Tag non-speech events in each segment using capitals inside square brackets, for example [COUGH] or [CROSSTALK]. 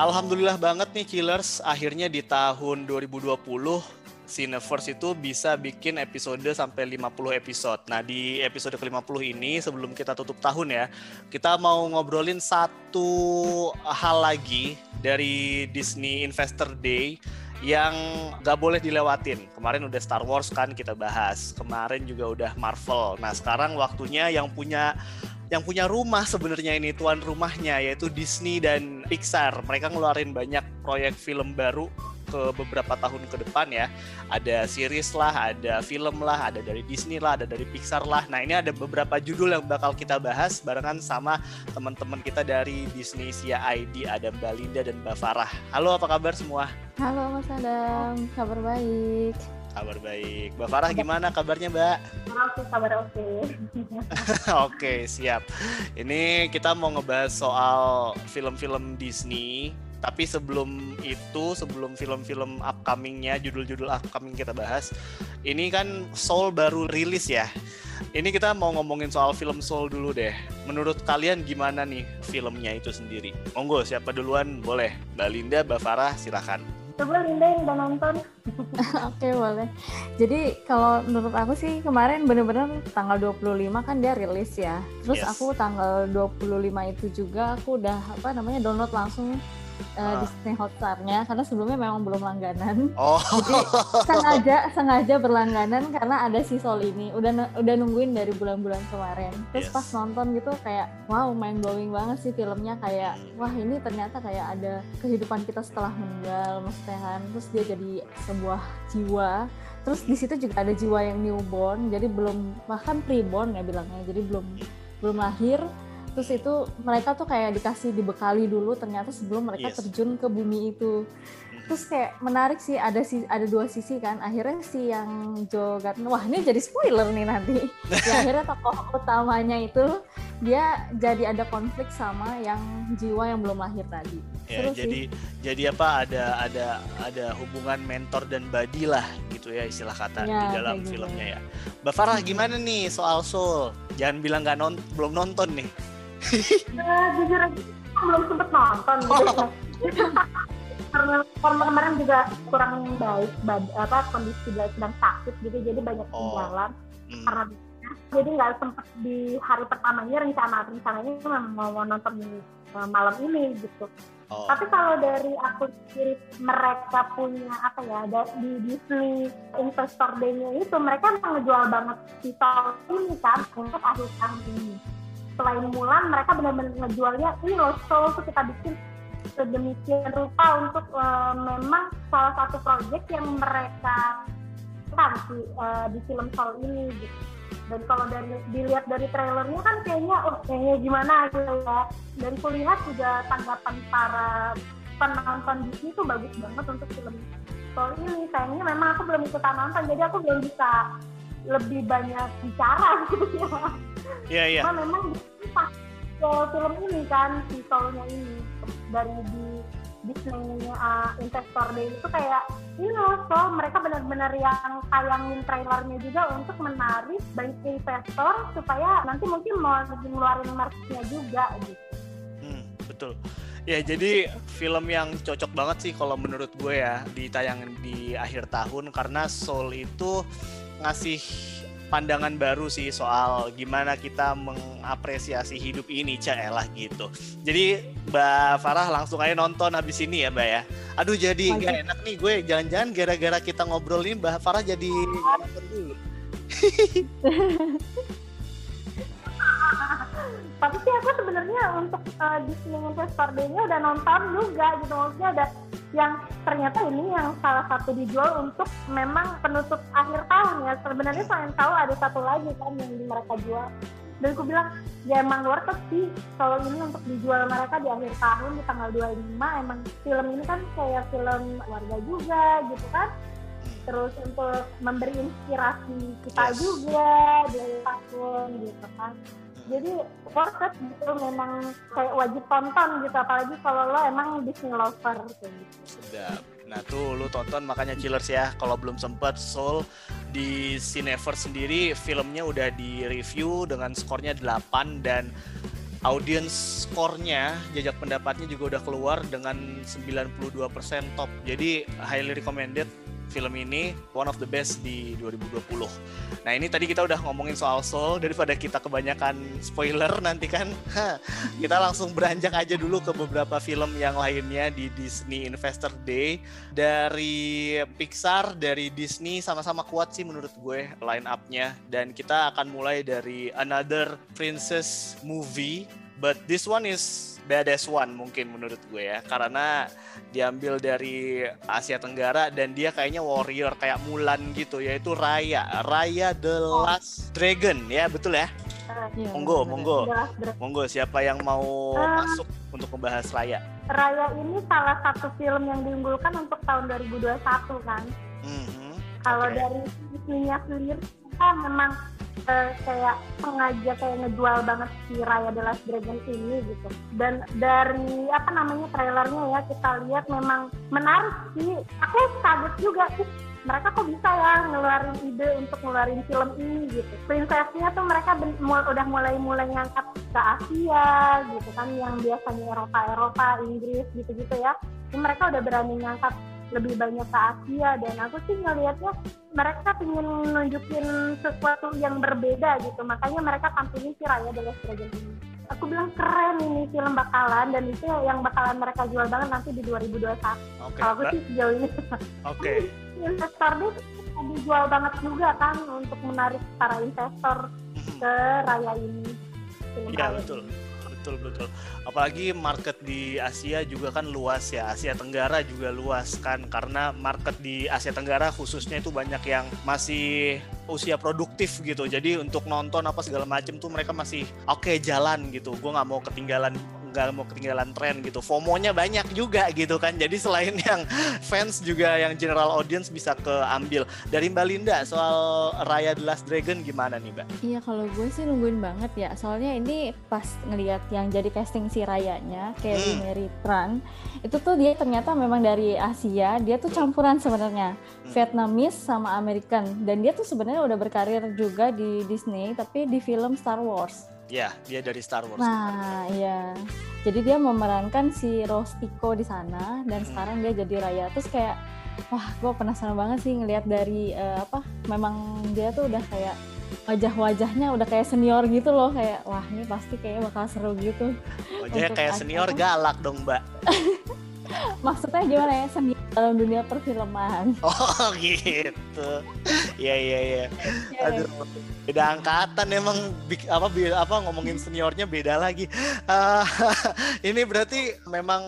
Alhamdulillah banget nih Killers, akhirnya di tahun 2020 Cineverse itu bisa bikin episode sampai 50 episode. Nah, di episode ke-50 ini sebelum kita tutup tahun ya, kita mau ngobrolin satu hal lagi dari Disney Investor Day yang gak boleh dilewatin. Kemarin udah Star Wars kan kita bahas. Kemarin juga udah Marvel. Nah, sekarang waktunya yang punya yang punya rumah sebenarnya ini tuan rumahnya yaitu Disney dan Pixar. Mereka ngeluarin banyak proyek film baru ke beberapa tahun ke depan ya. Ada series lah, ada film lah, ada dari Disney lah, ada dari Pixar lah. Nah ini ada beberapa judul yang bakal kita bahas barengan sama teman-teman kita dari Disney Sia ID, ada Mbak Linda dan Mbak Farah. Halo apa kabar semua? Halo Mas Adam, kabar baik. Kabar baik. Mbak Farah gimana kabarnya Mbak? Oke, kabar oke. [LAUGHS] oke, siap. Ini kita mau ngebahas soal film-film Disney. Tapi sebelum itu, sebelum film-film upcomingnya, judul-judul upcoming kita bahas, ini kan Soul baru rilis ya. Ini kita mau ngomongin soal film Soul dulu deh. Menurut kalian gimana nih filmnya itu sendiri? Monggo, siapa duluan? Boleh. Mbak Linda, Mbak Farah, silakan coba Linda yang udah nonton. [LAUGHS] Oke boleh. Jadi kalau menurut aku sih kemarin bener-bener tanggal 25 kan dia rilis ya. Terus yes. aku tanggal 25 itu juga aku udah apa namanya download langsung uh, Disney Hotstar-nya karena sebelumnya memang belum langganan. Oh. Jadi sengaja sengaja berlangganan karena ada si Sol ini. Udah udah nungguin dari bulan-bulan kemarin. Terus yes. pas nonton gitu kayak wow mind blowing banget sih filmnya kayak hmm. wah ini ternyata kayak ada kehidupan kita setelah meninggal Mas Tehan. Terus dia jadi sebuah jiwa. Terus di situ juga ada jiwa yang newborn, jadi belum bahkan preborn ya bilangnya, jadi belum belum lahir terus itu mereka tuh kayak dikasih dibekali dulu ternyata sebelum mereka yes. terjun ke bumi itu. Terus kayak menarik sih ada si ada dua sisi kan. Akhirnya si yang Gardner wah ini jadi spoiler nih nanti. [LAUGHS] Ya, akhirnya tokoh utamanya itu dia jadi ada konflik sama yang jiwa yang belum lahir tadi. Ya, jadi sih. jadi apa ada ada ada hubungan mentor dan body lah gitu ya istilah kata ya, di dalam filmnya gitu. ya. Mbak Farah gimana nih soal Soul jangan bilang nggak non belum nonton nih uh, jujur aja belum sempet nonton gitu. Karena karena kemarin juga kurang baik bad, apa kondisi sedang sakit gitu jadi banyak tinggalan oh. hmm. karena jadi nggak sempet di hari pertamanya rencana rencananya memang mau nonton uh, malam ini gitu Oh. Tapi kalau dari aku sendiri mereka punya apa ya di Disney Investor Day-nya itu mereka mengejual banget si ini kan untuk akhir tahun ini selain Mulan mereka benar-benar ngejualnya ini loh Soul tuh kita bikin sedemikian rupa untuk uh, memang salah satu proyek yang mereka kan di, uh, di film Soul ini gitu. Dan kalau dari dilihat dari trailernya kan kayaknya oh kayaknya gimana gitu ya. Dan kulihat juga tanggapan para penonton Disney itu bagus banget untuk film Soul ini. Sayangnya memang aku belum ikutan nonton jadi aku belum bisa lebih banyak bicara gitu ya. Iya iya. Karena memang pas film ini kan si ini dari di Disney uh, Investor Day itu kayak ini loh so mereka benar-benar yang tayangin trailernya juga untuk menarik banyak investor supaya nanti mungkin mau ngeluarin merchnya juga gitu. Hmm, betul. Ya jadi film yang cocok banget sih kalau menurut gue ya ditayangin di akhir tahun karena Soul itu ngasih pandangan baru sih soal gimana kita mengapresiasi hidup ini elah gitu. Jadi Mbak Farah langsung aja nonton habis ini ya Mbak ya. Aduh jadi nggak enak nih gue jangan-jangan gara-gara kita ngobrol ini Mbak Farah jadi nonton dulu. Tapi sih aku sebenarnya untuk uh, Disney Investor Day-nya udah nonton juga gitu maksudnya ada yang ternyata ini yang salah satu dijual untuk memang penutup akhir tahun ya. Sebenarnya saya tahu ada satu lagi kan yang mereka jual. Dan aku bilang ya emang worth it sih kalau ini untuk dijual mereka di akhir tahun di tanggal 25 emang film ini kan kayak film warga juga gitu kan. Terus untuk memberi inspirasi kita yes. juga di tahun gitu kan jadi worth it gitu memang kayak wajib tonton gitu apalagi kalau lo emang Disney lover gitu. Sedap. Nah tuh lu tonton makanya Chillers ya kalau belum sempet Soul di Cineverse sendiri filmnya udah di review dengan skornya 8 dan audience score-nya, jajak pendapatnya juga udah keluar dengan 92% top. Jadi highly recommended film ini one of the best di 2020. Nah ini tadi kita udah ngomongin soal Soul daripada kita kebanyakan spoiler nanti kan [LAUGHS] kita langsung beranjak aja dulu ke beberapa film yang lainnya di Disney Investor Day dari Pixar dari Disney sama-sama kuat sih menurut gue line up-nya dan kita akan mulai dari Another Princess movie but this one is badass one mungkin menurut gue ya karena diambil dari Asia Tenggara dan dia kayaknya warrior kayak Mulan gitu yaitu Raya Raya the Last Dragon ya betul ya Ya, monggo, monggo, monggo. Siapa yang mau uh, masuk untuk membahas Raya? Raya ini salah satu film yang diunggulkan untuk tahun 2021 kan. Mm -hmm. Kalau okay. dari sisinya sendiri, kita memang uh, kayak sengaja kayak ngejual banget si Raya The Last Dragon ini gitu. Dan dari apa namanya trailernya ya kita lihat memang menarik sih. Aku kaget juga sih mereka kok bisa ya ngeluarin ide untuk ngeluarin film ini gitu. Prinsesnya tuh mereka udah mulai-mulai ngangkat ke Asia gitu kan yang biasanya Eropa Eropa Inggris gitu-gitu ya. Ini mereka udah berani ngangkat lebih banyak ke Asia dan aku sih ngelihatnya mereka ingin nunjukin sesuatu yang berbeda gitu. Makanya mereka tampilin si Raya The Last Dragon ini. Aku bilang keren ini film bakalan. Dan itu yang bakalan mereka jual banget nanti di 2021 okay, kalau aku sih sejauh ini. Oke. Okay. [LAUGHS] investor deh dijual banget juga kan untuk menarik para investor mm-hmm. ke Raya ini. Iya betul betul betul. Apalagi market di Asia juga kan luas ya. Asia Tenggara juga luas kan karena market di Asia Tenggara khususnya itu banyak yang masih usia produktif gitu. Jadi untuk nonton apa segala macam tuh mereka masih oke okay, jalan gitu. Gue nggak mau ketinggalan nggak mau ketinggalan tren gitu. FOMO-nya banyak juga gitu kan. Jadi selain [LAUGHS] yang fans juga yang general audience bisa keambil. Dari Mbak Linda soal Raya The Last Dragon gimana nih Mbak? Iya kalau gue sih nungguin banget ya. Soalnya ini pas ngelihat yang jadi casting si Rayanya, Kelly hmm. Mary Tran, itu tuh dia ternyata memang dari Asia. Dia tuh campuran sebenarnya hmm. Vietnamese sama American. Dan dia tuh sebenarnya udah berkarir juga di Disney, tapi di film Star Wars. Ya, dia dari Star Wars. Nah, iya. Jadi dia memerankan si Rostico di sana dan hmm. sekarang dia jadi Raya. Terus kayak wah, gue penasaran banget sih ngelihat dari uh, apa? Memang dia tuh udah kayak wajah-wajahnya udah kayak senior gitu loh kayak wah ini pasti kayaknya bakal seru gitu. Wajahnya kayak senior galak dong, Mbak. [LAUGHS] Maksudnya gimana ya seni dalam dunia perfilman? [LAUGHS] Oh gitu. Iya iya iya. iya Aduh, beda angkatan emang apa apa ngomongin seniornya beda lagi. Uh, [LAUGHS] ini berarti memang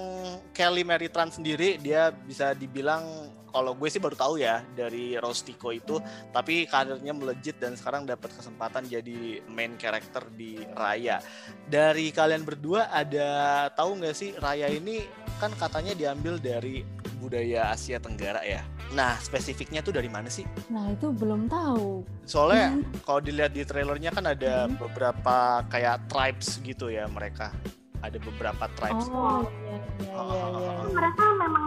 Kelly Mary Tran sendiri dia bisa dibilang kalau gue sih baru tahu ya dari Rostico itu. Tapi karirnya melejit dan sekarang dapat kesempatan jadi main character di Raya. Dari kalian berdua ada tahu nggak sih Raya ini kan katanya diambil dari budaya Asia Tenggara ya? Nah spesifiknya tuh dari mana sih? Nah itu belum tahu. Soalnya hmm. kalau dilihat di trailernya kan ada hmm. beberapa kayak tribes gitu ya mereka. Ada beberapa tribes. Oh iya iya iya, iya. mereka memang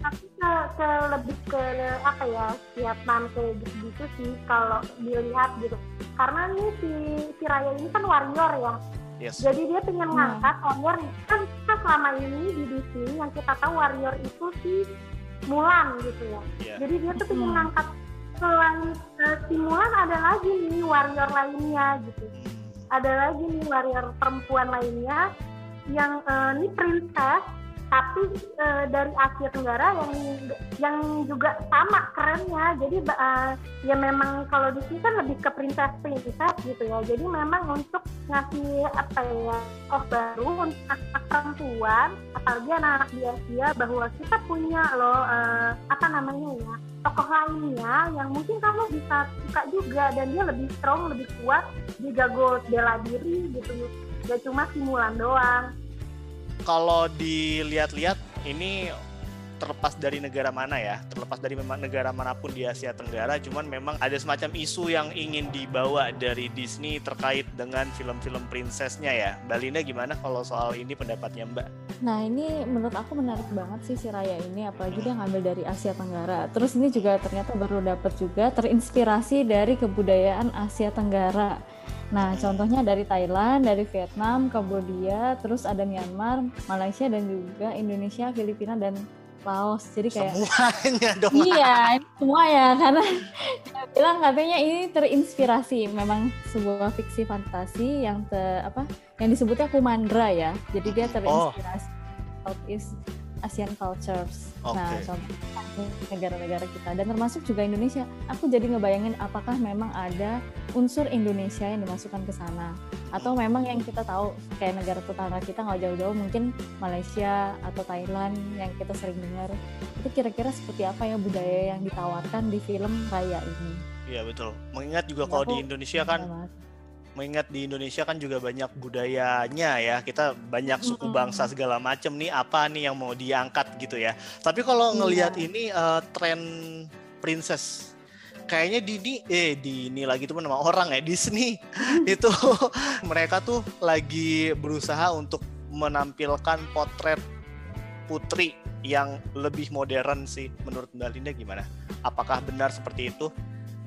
tapi ke, ke lebih ke apa ya Vietnam kayak gitu-gitu sih kalau dilihat gitu karena nih si si Raya ini kan warrior ya yes. jadi dia pengen hmm. ngangkat warrior kan kita selama ini di Disney yang kita tahu warrior itu si Mulan gitu ya yeah. jadi dia tuh pengen hmm. ngangkat selain uh, si Mulan ada lagi nih warrior lainnya gitu hmm. ada lagi nih warrior perempuan lainnya yang uh, ini princess tapi e, dari Asia Tenggara yang yang juga sama kerennya. Jadi e, ya memang kalau di sini kan lebih ke princess princess gitu ya. Jadi memang untuk ngasih apa ya oh baru untuk anak perempuan apalagi anak-anak di Asia bahwa kita punya loh e, apa namanya ya tokoh lainnya yang mungkin kamu bisa suka juga. Dan dia lebih strong lebih kuat dia jago bela diri gitu. Gak cuma simulan doang kalau dilihat-lihat ini terlepas dari negara mana ya, terlepas dari memang negara mana pun di Asia Tenggara, cuman memang ada semacam isu yang ingin dibawa dari Disney terkait dengan film-film princessnya ya. Mbak Linda gimana kalau soal ini pendapatnya Mbak? Nah ini menurut aku menarik banget sih si Raya ini, apalagi dia ngambil dari Asia Tenggara. Terus ini juga ternyata baru dapat juga terinspirasi dari kebudayaan Asia Tenggara Nah, contohnya dari Thailand, dari Vietnam, Kambodia, terus ada Myanmar, Malaysia dan juga Indonesia, Filipina dan Laos. Jadi kayak semuanya [LAUGHS] dong. Iya, semua ya karena dia bilang katanya ini terinspirasi memang sebuah fiksi fantasi yang te, apa yang disebutnya Kumandra ya. Jadi dia oh. terinspirasi oh. Southeast Asian cultures. Okay. Nah, contoh negara-negara kita dan termasuk juga Indonesia. Aku jadi ngebayangin apakah memang ada unsur Indonesia yang dimasukkan ke sana atau memang yang kita tahu kayak negara tetangga kita nggak jauh-jauh mungkin Malaysia atau Thailand yang kita sering dengar itu kira-kira seperti apa ya budaya yang ditawarkan di film Raya ini. Iya betul. Mengingat juga ya, kalau di Indonesia kan mengingat di Indonesia kan juga banyak budayanya ya kita banyak suku bangsa segala macam nih apa nih yang mau diangkat gitu ya tapi kalau iya. ngelihat iya. ini uh, tren princess kayaknya di di eh di ini lagi tuh nama orang ya Disney [LAUGHS] itu [LAUGHS] mereka tuh lagi berusaha untuk menampilkan potret putri yang lebih modern sih menurut Mbak Linda gimana? Apakah benar seperti itu?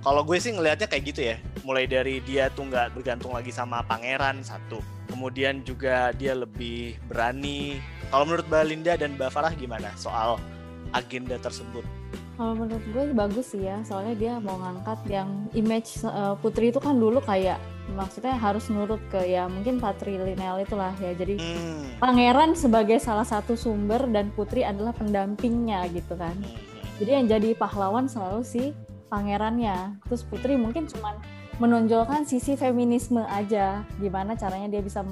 Kalau gue sih ngelihatnya kayak gitu ya. Mulai dari dia tuh nggak bergantung lagi sama pangeran satu. Kemudian juga dia lebih berani. Kalau menurut Mbak Linda dan Mbak Farah gimana soal agenda tersebut? Kalau menurut gue bagus sih ya, soalnya dia mau ngangkat yang image uh, putri itu kan dulu kayak maksudnya harus nurut ke ya mungkin patrilineal itulah ya. Jadi hmm. pangeran sebagai salah satu sumber dan putri adalah pendampingnya gitu kan. Hmm. Jadi yang jadi pahlawan selalu sih pangerannya. Terus putri mungkin cuma menonjolkan sisi feminisme aja. Gimana caranya dia bisa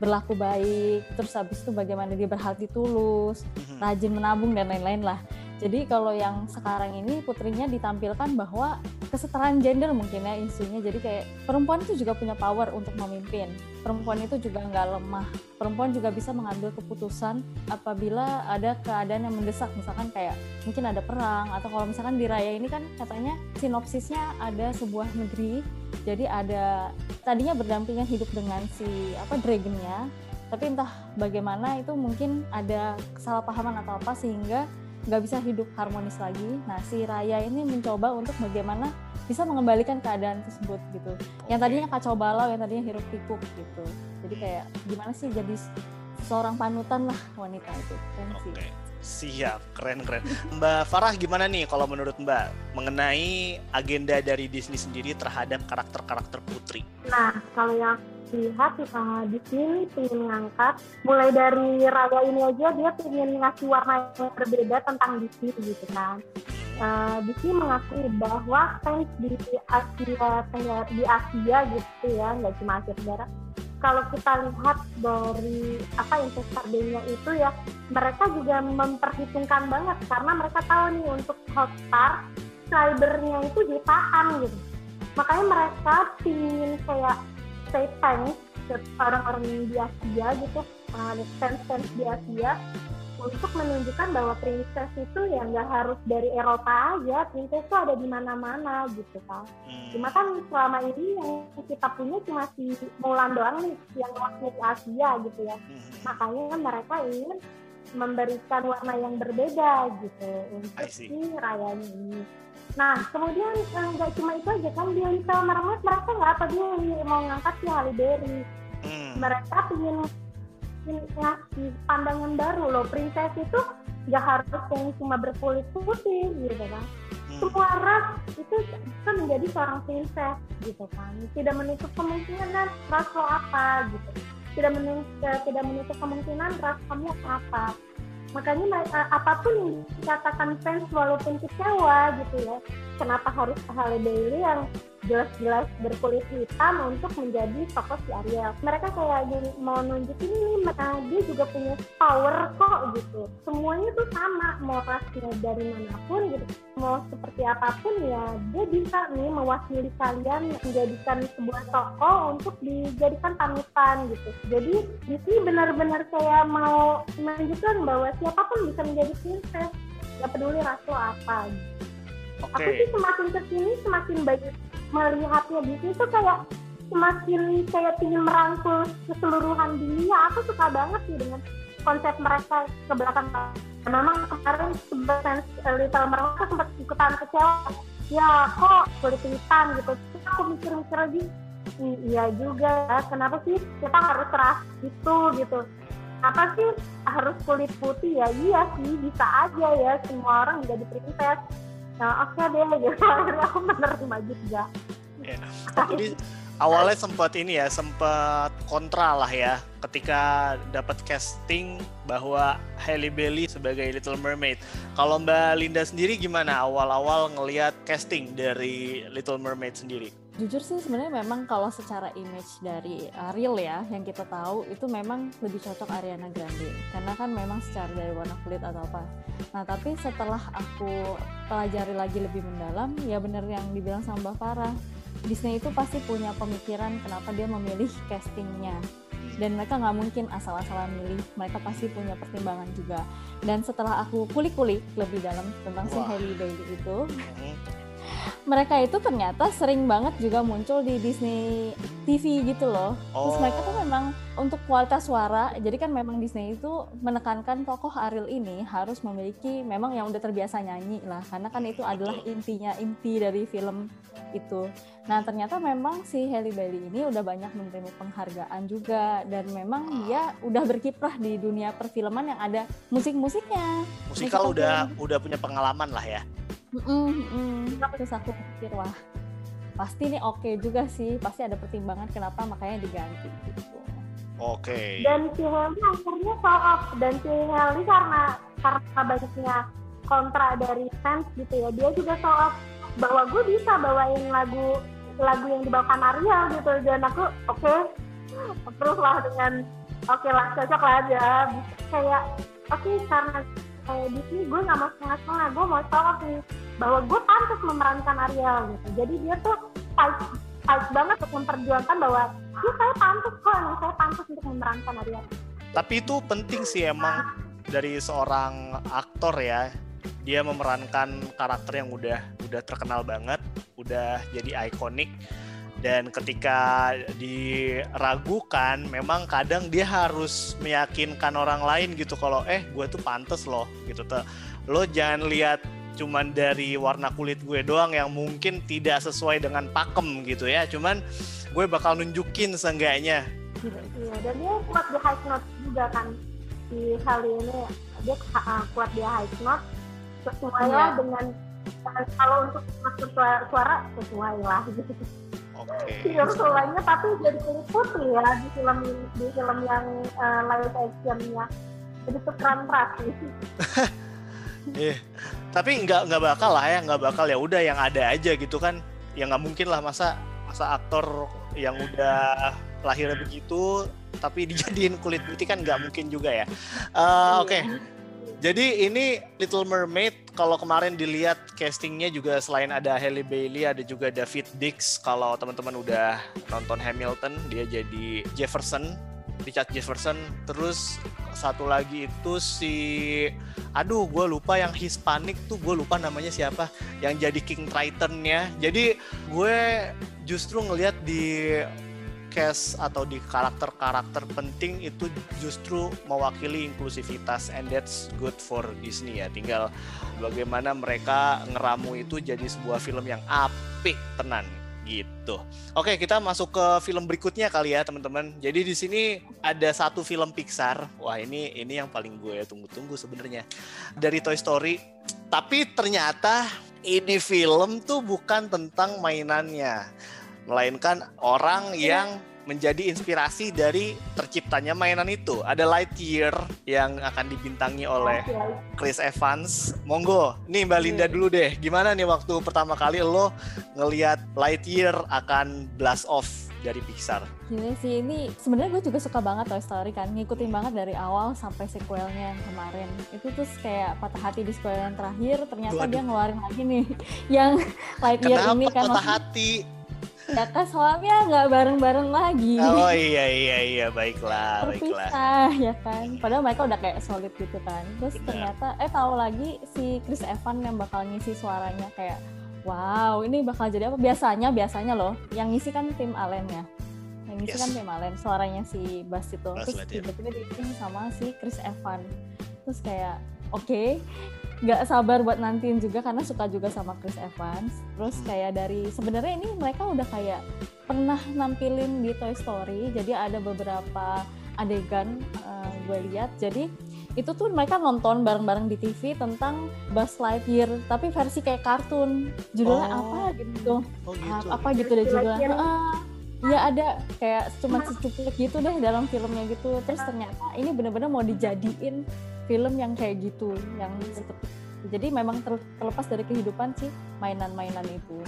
berlaku baik terus habis itu bagaimana dia berhati tulus mhm. rajin menabung dan lain-lain lah jadi kalau yang sekarang ini putrinya ditampilkan bahwa kesetaraan gender mungkin ya isunya. Jadi kayak perempuan itu juga punya power untuk memimpin. Perempuan itu juga nggak lemah. Perempuan juga bisa mengambil keputusan apabila ada keadaan yang mendesak. Misalkan kayak mungkin ada perang atau kalau misalkan di raya ini kan katanya sinopsisnya ada sebuah negeri. Jadi ada tadinya berdampingan hidup dengan si apa dragonnya tapi entah bagaimana itu mungkin ada kesalahpahaman atau apa sehingga nggak bisa hidup harmonis lagi. Nah, si Raya ini mencoba untuk bagaimana bisa mengembalikan keadaan tersebut gitu. Yang tadinya kacau balau, yang tadinya hiruk pikuk gitu. Jadi kayak gimana sih jadi seorang panutan lah wanita itu kan sih. Siap, keren keren. Mbak Farah gimana nih kalau menurut Mbak mengenai agenda dari Disney sendiri terhadap karakter-karakter putri? Nah, kalau yang lihat uh, di sini ingin mengangkat mulai dari raya ini aja dia ingin ngasih warna yang berbeda tentang Disney gitu kan. Uh, Disney mengakui bahwa fans di Asia di Asia gitu ya nggak cuma Asia Tenggara. Kalau kita lihat dari apa investor itu ya mereka juga memperhitungkan banget karena mereka tahu nih untuk Hotstar cybernya itu ditahan gitu. Makanya mereka ingin kayak say thanks ke orang-orang di Asia gitu uh, fans-fans di Asia untuk menunjukkan bahwa princess itu ya nggak harus dari Eropa aja, princess itu ada di mana-mana gitu kan. Hmm. Cuma kan selama ini yang kita punya cuma si Mulan doang nih yang wakil Asia gitu ya. Hmm. Makanya kan mereka ingin memberikan warna yang berbeda gitu untuk si rayanya ini. Nah, kemudian eh, nggak uh, cuma itu aja kan di Little Mermaid mereka nggak apa dia mau ngangkat si Halle Berry. Hmm. Mereka ingin ngasih pandangan baru loh. Princess itu nggak harus yang cuma berkulit putih gitu kan. Hmm. Semua ras itu kan menjadi seorang princess gitu kan. Tidak menutup kemungkinan ras lo apa gitu. Tidak menutup, tidak menutup kemungkinan ras kamu apa makanya mereka, apa pun yang dikatakan fans walaupun kecewa gitu ya kenapa harus Halle Bailey yang jelas-jelas berkulit hitam untuk menjadi tokoh si Ariel. Mereka kayak mau nunjukin ini, nah, dia juga punya power kok gitu. Semuanya tuh sama, mau rasnya dari mana pun gitu, mau seperti apa pun ya dia bisa nih mewakili kalian menjadikan sebuah tokoh untuk dijadikan panutan gitu. Jadi di sini benar-benar saya mau menunjukkan bahwa siapa pun bisa menjadi princess, gak peduli rasul apa. Gitu. Okay. Aku sih semakin ke sini semakin banyak melihatnya di situ kayak semakin kayak ingin merangkul keseluruhan dunia. Aku suka banget sih dengan konsep mereka ke belakang. Memang kemarin sebenarnya Little Mermaid sempat ikutan kecewa. Ya kok kulit hitam gitu. Aku mikir-mikir lagi iya juga kenapa sih kita harus ras itu gitu? Apa sih harus kulit putih? Ya iya sih bisa aja ya semua orang jadi princess nah oke okay deh [LAUGHS] gitu akhirnya aku menerima juga ya. jadi awalnya sempat ini ya sempat kontra lah ya ketika dapat casting bahwa Halle Bailey sebagai Little Mermaid. Kalau Mbak Linda sendiri gimana awal-awal ngelihat casting dari Little Mermaid sendiri? Jujur sih sebenarnya memang kalau secara image dari Ariel ya yang kita tahu itu memang lebih cocok Ariana Grande karena kan memang secara dari warna kulit atau apa. Nah tapi setelah aku pelajari lagi lebih mendalam ya bener yang dibilang sama Mbak Farah Disney itu pasti punya pemikiran kenapa dia memilih castingnya dan mereka nggak mungkin asal-asalan milih mereka pasti punya pertimbangan juga dan setelah aku kulik-kulik lebih dalam tentang Wah. si Hailey Bailey itu mm-hmm mereka itu ternyata sering banget juga muncul di Disney TV gitu loh. Terus mereka tuh oh. memang untuk kualitas suara, jadi kan memang Disney itu menekankan tokoh Ariel ini harus memiliki memang yang udah terbiasa nyanyi lah, karena kan itu adalah intinya inti dari film itu. Nah ternyata memang si Halle Bailey ini udah banyak menerima penghargaan juga dan memang dia udah berkiprah di dunia perfilman yang ada musik-musiknya. Musikal musik udah udah punya pengalaman lah ya. Mm -mm. Terus aku pikir wah pasti nih oke okay juga sih, pasti ada pertimbangan kenapa makanya diganti gitu. Oke. Okay. Dan si Helly akhirnya show off dan si Helly karena karena banyaknya kontra dari fans gitu ya, dia juga show off bahwa gue bisa bawain lagu lagu yang dibawakan Ariel gitu dan aku oke okay, terus lah dengan oke okay lah cocok lah aja kayak oke okay, karena kayak di sini gue nggak mau setengah-setengah gue mau tahu nih. Bahwa gue pantas memerankan Ariel gitu. Jadi dia tuh fight fight banget untuk memperjuangkan bahwa ya saya pantas kok emang saya pantas untuk memerankan Ariel. Tapi itu penting sih emang dari seorang aktor ya. Dia memerankan karakter yang udah udah terkenal banget udah jadi ikonik dan ketika diragukan memang kadang dia harus meyakinkan orang lain gitu kalau eh gue tuh pantas loh gitu. Tuh lo jangan lihat cuman dari warna kulit gue doang yang mungkin tidak sesuai dengan pakem gitu ya. Cuman gue bakal nunjukin seenggaknya. Iya dan dia kuat di high note juga kan di kali ini. Dia uh, kuat di high note sesuai ya. dengan kalau untuk suara sesuai lah. gitu [LAUGHS] Okay. Iya sulanya tapi jadi kulit putih ya di film di film yang uh, live actionnya. Jadi tukeran praktis. [LAUGHS] Iya. Tapi nggak nggak bakal lah ya, nggak bakal ya udah yang ada aja gitu kan. Ya nggak mungkin lah masa masa aktor yang udah lahirnya begitu tapi dijadiin kulit putih kan nggak mungkin juga ya. Uh, Oke. Okay. Jadi ini Little Mermaid kalau kemarin dilihat castingnya juga selain ada Halle Bailey ada juga David Dix. Kalau teman-teman udah nonton Hamilton dia jadi Jefferson, Richard Jefferson. Terus satu lagi itu si aduh gue lupa yang Hispanic tuh gue lupa namanya siapa yang jadi King Triton-nya. Jadi gue justru ngelihat di cast atau di karakter-karakter penting itu justru mewakili inklusivitas and that's good for Disney ya tinggal bagaimana mereka ngeramu itu jadi sebuah film yang apik tenan gitu. Oke, kita masuk ke film berikutnya kali ya, teman-teman. Jadi di sini ada satu film Pixar. Wah, ini ini yang paling gue tunggu-tunggu sebenarnya. Dari Toy Story. Tapi ternyata ini film tuh bukan tentang mainannya melainkan orang iya. yang menjadi inspirasi dari terciptanya mainan itu. Ada Lightyear yang akan dibintangi oleh Chris Evans. Monggo, nih Mbak Linda iya. dulu deh. Gimana nih waktu pertama kali lo ngelihat Lightyear akan blast off dari Pixar. Gini sih ini sebenarnya gue juga suka banget Toy Story kan ngikutin banget dari awal sampai sequelnya yang kemarin. Itu terus kayak patah hati di sequel yang terakhir ternyata Waduh. dia ngeluarin lagi nih [LAUGHS] yang Lightyear Kenapa ini kan patah hati? Ya kan soalnya nggak bareng-bareng lagi. Oh iya iya iya. Baiklah terpisah baiklah. ya kan? Padahal mereka udah kayak solid gitu kan. Terus Benar. ternyata eh tahu lagi si Chris Evans yang bakal ngisi suaranya kayak wow ini bakal jadi apa? Biasanya biasanya loh yang ngisi kan tim Allen ya. Yang ngisi yes. kan tim Allen suaranya si Bass itu. Terus tiba-tiba diisi sama si Chris Evans. Terus kayak oke okay, nggak sabar buat nantiin juga karena suka juga sama Chris Evans. Terus kayak dari sebenarnya ini mereka udah kayak pernah nampilin di Toy Story jadi ada beberapa adegan uh, gue lihat. Jadi itu tuh mereka nonton bareng-bareng di TV tentang Buzz Lightyear tapi versi kayak kartun. Judulnya oh. apa gitu? Oh, gitu. apa gitu deh judulnya? Ya ada. Kayak cuma secupluk gitu deh dalam filmnya gitu. Terus ternyata ini bener-bener mau dijadiin film yang kayak gitu yang seperti jadi memang terlepas dari kehidupan sih mainan-mainan itu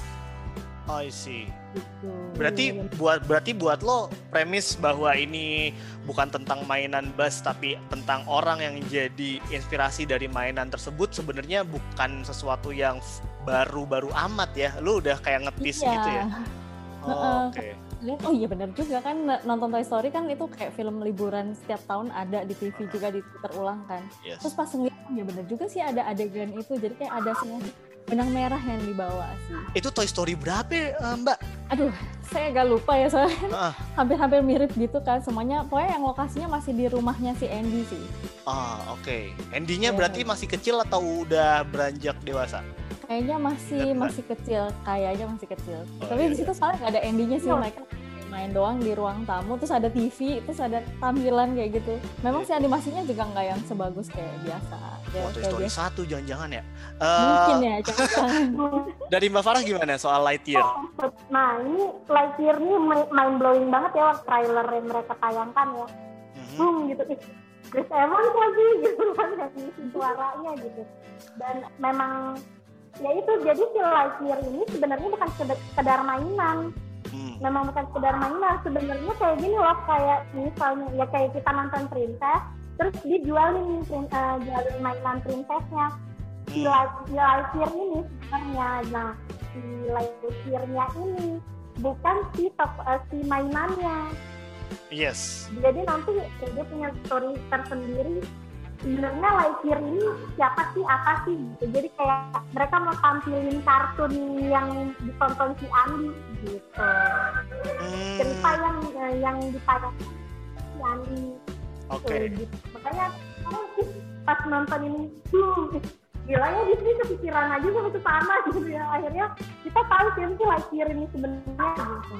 Oh, I see. Gitu. Berarti buat berarti buat lo premis bahwa ini bukan tentang mainan bus tapi tentang orang yang jadi inspirasi dari mainan tersebut sebenarnya bukan sesuatu yang baru-baru amat ya. Lo udah kayak ngetis iya. gitu ya. Oh, Oke. Okay. Oh iya benar juga kan nonton Toy Story kan itu kayak film liburan setiap tahun ada di TV juga di terulang kan. Yes. Terus pas ngeliat ya benar juga sih ada adegan itu jadi kayak ada semua benang merah yang dibawa sih. Itu Toy Story berapa uh, Mbak? Aduh, saya agak lupa ya soalnya hampir-hampir mirip gitu kan semuanya. Pokoknya yang lokasinya masih di rumahnya si Andy sih. Ah oke. Okay. Andy-nya yeah. berarti masih kecil atau udah beranjak dewasa? Kayaknya masih masih kecil, kayaknya masih kecil. Oh, Tapi iya, di situ iya. soalnya nggak ada endingnya sih oh. mereka main doang di ruang tamu terus ada TV terus ada tampilan kayak gitu. Memang si animasinya juga nggak yang sebagus kayak biasa. Ya, oh, Toy Story satu jangan-jangan ya? Mungkin uh, ya [LAUGHS] jangan dari Mbak Farah gimana soal Lightyear? Nah ini Lightyear ini main blowing banget ya trailer yang mereka tayangkan ya. Mm-hmm. hmm gitu. Chris Evans lagi gitu kan [LAUGHS] suaranya gitu. Dan memang ya itu jadi si Lightyear ini sebenarnya bukan sekedar mainan. Memang bukan sekedar mainan sebenarnya kayak gini loh kayak misalnya ya kayak kita nonton princess terus dijualin uh, jualin mainan princessnya. Si hmm. Lightyear ini sebenarnya nah si ini bukan si top uh, si mainannya. Yes. Jadi nanti dia punya story tersendiri sebenarnya Lightyear ini siapa sih apa sih gitu jadi kayak mereka mau tampilin kartun yang ditonton si Andi gitu hmm. cerita yang eh, yang ditayang si Andi oke okay. gitu. makanya pas nonton ini hmm, gila ya di sini kepikiran aja sama sama gitu ya akhirnya kita tahu sih si Lightyear ini sebenarnya gitu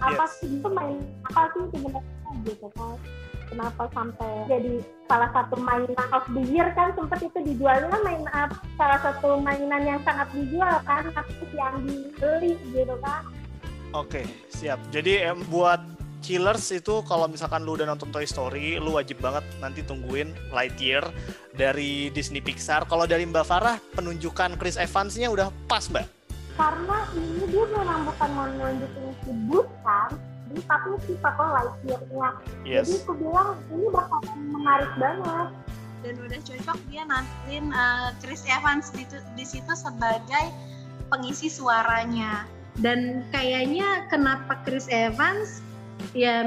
apa yes. sih itu main apa sih sebenarnya gitu kan kenapa sampai jadi salah satu mainan of the year kan? Sempat itu dijualnya main up salah satu mainan yang sangat dijual kan? Tapi yang dibeli gitu kan? Oke siap. Jadi em, buat Killers itu kalau misalkan lu udah nonton Toy Story, lu wajib banget nanti tungguin Lightyear dari Disney Pixar. Kalau dari Mbak Farah, penunjukan Chris Evans-nya udah pas, Mbak? Karena ini dia memang bukan mau nunjukin si ini tapi si Papa Lightyear-nya. Yes. Jadi aku bilang ini bakal menarik banget. Dan udah cocok dia nantiin uh, Chris Evans di, di situ sebagai pengisi suaranya. Dan kayaknya kenapa Chris Evans ya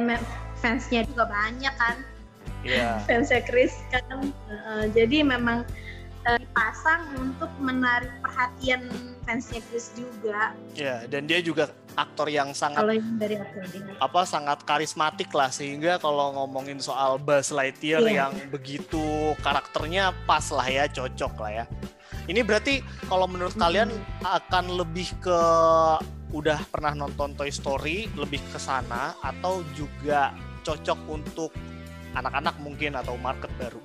fansnya juga banyak kan. Yeah. [LAUGHS] fansnya Chris kan. Uh, jadi memang uh, dipasang untuk menarik perhatian fansnya Chris juga. Ya, dan dia juga aktor yang sangat kalau dari apa sangat karismatik lah sehingga kalau ngomongin soal Buzz Lightyear yeah. yang begitu karakternya pas lah ya cocok lah ya ini berarti kalau menurut mm-hmm. kalian akan lebih ke udah pernah nonton Toy Story lebih ke sana atau juga cocok untuk anak-anak mungkin atau market baru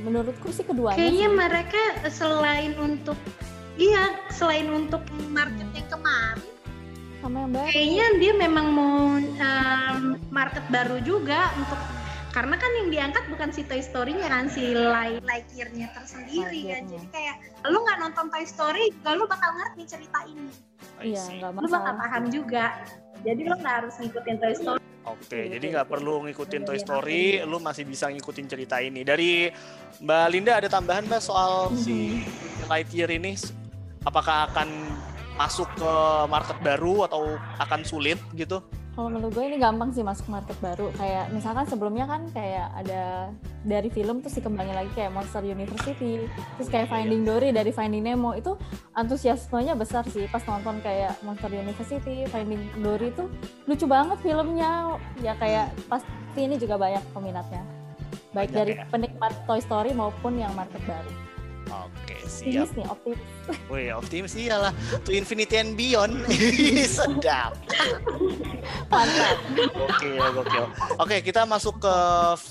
menurutku sih keduanya kayaknya sih. mereka selain untuk iya selain untuk market yang kemarin sama yang baru. Kayaknya dia memang mau um, market baru juga untuk karena kan yang diangkat bukan si Toy Story-nya kan si Light Lightyear-nya tersendiri kan. Jadi kayak lu nggak nonton Toy Story, gak lu bakal ngerti cerita ini. Iya, nggak Lu bakal paham juga. Jadi lu nggak harus ngikutin Toy Story. Oke, jadi nggak perlu ngikutin Toy Story, lu masih bisa ngikutin cerita ini. Dari Mbak Linda ada tambahan mbak soal si Lightyear ini, apakah akan masuk ke market baru atau akan sulit gitu? Kalau menurut gue ini gampang sih masuk market baru. Kayak misalkan sebelumnya kan kayak ada dari film terus dikembangin lagi kayak Monster University, terus kayak Finding Dory dari Finding Nemo itu antusiasmenya besar sih pas nonton kayak Monster University, Finding Dory itu lucu banget filmnya. Ya kayak pasti ini juga banyak peminatnya. Baik banyak dari ya? penikmat Toy Story maupun yang market baru. Oke, siap. Optimis nih, optimis. Wih, optimis iyalah. To Infinity and Beyond. [LAUGHS] Sedap. Mantap. Oke, oke. Oke, kita masuk ke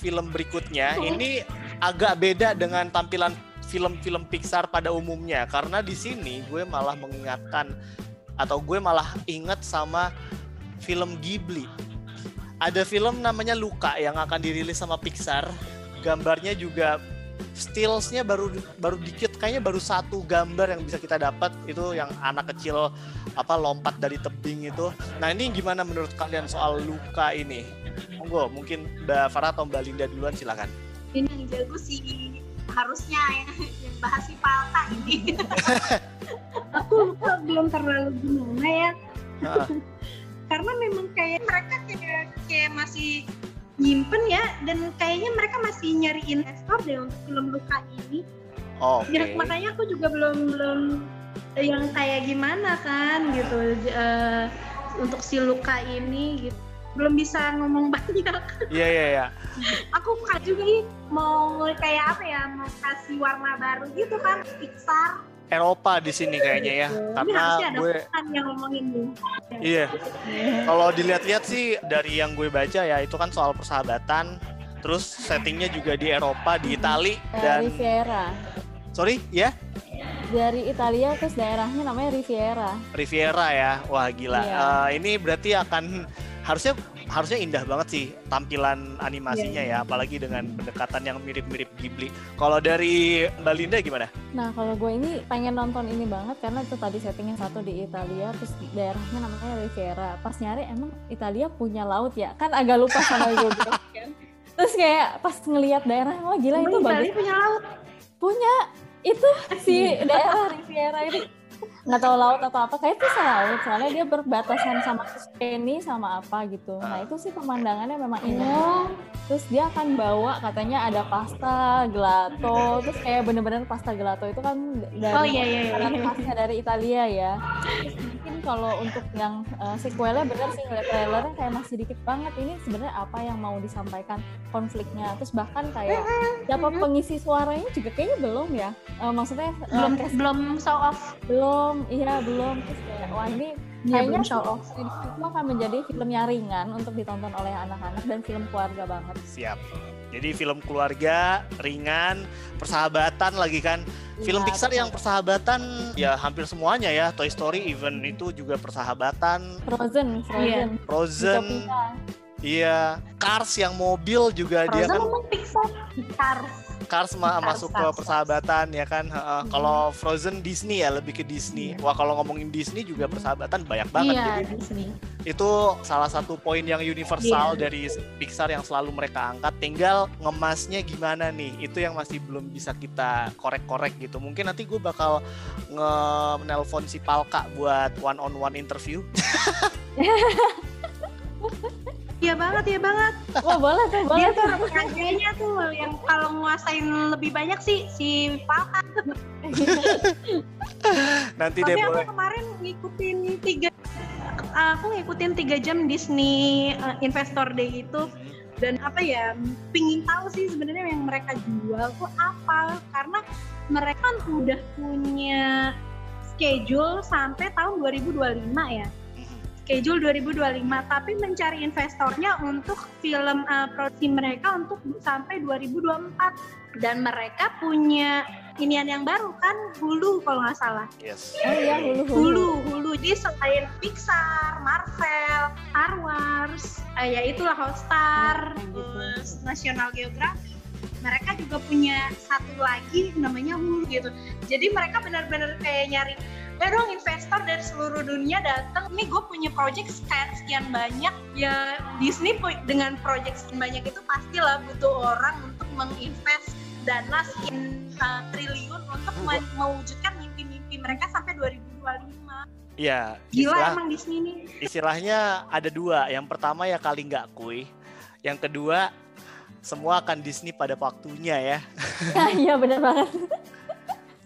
film berikutnya. Ini agak beda dengan tampilan film-film Pixar pada umumnya karena di sini gue malah mengingatkan atau gue malah inget sama film Ghibli. Ada film namanya Luka yang akan dirilis sama Pixar. Gambarnya juga stillsnya baru baru dikit kayaknya baru satu gambar yang bisa kita dapat. Itu yang anak kecil apa lompat dari tebing itu. Nah ini gimana menurut kalian soal luka ini? Monggo mungkin Mbak Farah atau Mbak Linda duluan silakan. Ini yang jago sih. Harusnya ya, yang bahas si Palka ini. [LAUGHS] Aku belum terlalu gimana ya. [LAUGHS] Karena memang kayak mereka kayak kayak masih nyimpen ya dan kayaknya mereka masih nyari investor deh untuk film luka ini. Oh, okay. makanya aku juga belum belum yang kayak gimana kan gitu uh, untuk si luka ini gitu belum bisa ngomong [LAUGHS] banyak. Iya yeah, iya yeah, Aku kan juga nih mau kayak apa ya mau kasih warna baru gitu kan Pixar Eropa di sini kayaknya ya karena gue yang ngomongin iya. Kalau dilihat-lihat sih dari yang gue baca ya itu kan soal persahabatan terus settingnya juga di Eropa di Itali dan Riviera. Sorry ya? Dari Italia terus daerahnya namanya Riviera. Riviera ya? Wah gila. Iya. uh, ini berarti akan harusnya harusnya indah banget sih tampilan animasinya yeah. ya, apalagi dengan pendekatan yang mirip-mirip Ghibli. Kalau dari Mbak Linda gimana? Nah, kalau gue ini pengen nonton ini banget karena itu tadi settingnya satu di Italia, terus daerahnya namanya Riviera. Pas nyari emang Italia punya laut ya? Kan agak lupa sama [LAUGHS] gue kan. Terus kayak pas ngelihat daerah, wah gila itu bagus. punya laut? Punya itu si daerah Riviera itu nggak tahu laut atau apa kayak itu laut soalnya dia berbatasan sama Tuscany sama apa gitu. Nah itu sih pemandangannya memang indah. Terus dia akan bawa katanya ada pasta gelato terus kayak bener-bener pasta gelato itu kan dari oh, iya, iya, iya. khasnya dari Italia ya. Terus kalau untuk yang uh, sequelnya bener sih ngeliat trailernya kayak masih dikit banget. Ini sebenarnya apa yang mau disampaikan konfliknya? Terus bahkan kayak siapa pengisi suaranya juga kayaknya belum ya. Uh, maksudnya belum uh, belum show off. Belum iya belum. Terus kayak wah ini ya, kayaknya show off. itu akan menjadi film yang ringan untuk ditonton oleh anak-anak dan film keluarga banget. Siap jadi film keluarga ringan persahabatan lagi kan. Film ya, Pixar betul. yang persahabatan ya hampir semuanya ya. Toy Story even itu juga persahabatan. Frozen Frozen. Frozen. Iya, Cars yang mobil juga Frozen dia kan. Pixar. Cars Cars ma Cars, masuk Cars, ke persahabatan ya kan. Uh, hmm. Kalau Frozen Disney ya lebih ke Disney. Wah kalau ngomongin Disney juga persahabatan banyak banget. Iya Jadi, Disney. Itu salah satu poin yang universal yeah. dari Pixar yang selalu mereka angkat. Tinggal ngemasnya gimana nih? Itu yang masih belum bisa kita korek-korek gitu. Mungkin nanti gue bakal nge-nelpon si Palka buat one on one interview. [LAUGHS] Iya banget, iya banget. Oh boleh tuh, boleh Dia tuh rajanya tuh yang kalau nguasain lebih banyak sih si Falcon. Nanti Tapi deh aku boleh. kemarin ngikutin tiga, aku ngikutin tiga jam Disney uh, Investor Day itu dan apa ya pingin tahu sih sebenarnya yang mereka jual tuh apa karena mereka kan udah punya schedule sampai tahun 2025 ya schedule 2025 tapi mencari investornya untuk film uh, produksi mereka untuk sampai 2024 dan mereka punya inian yang baru kan Hulu kalau nggak salah. Yes. Oh iya Hulu Hulu. Hulu, Hulu. Jadi selain Pixar, Marvel, Star Wars, uh, ya itulah Hotstar, ya, terus National Geographic mereka juga punya satu lagi namanya Hulu gitu. Jadi mereka benar-benar kayak nyari ya dong investor dari seluruh dunia datang ini gue punya project kayak sekian banyak ya Disney dengan project sekian banyak itu pastilah butuh orang untuk menginvest dana sekian uh, triliun untuk mewujudkan mimpi-mimpi mereka sampai 2025 Iya. Gila istilah, emang Disney ini. Istilahnya ada dua. Yang pertama ya kali nggak kui. Yang kedua semua akan Disney pada waktunya ya. [LAUGHS] Iya benar banget.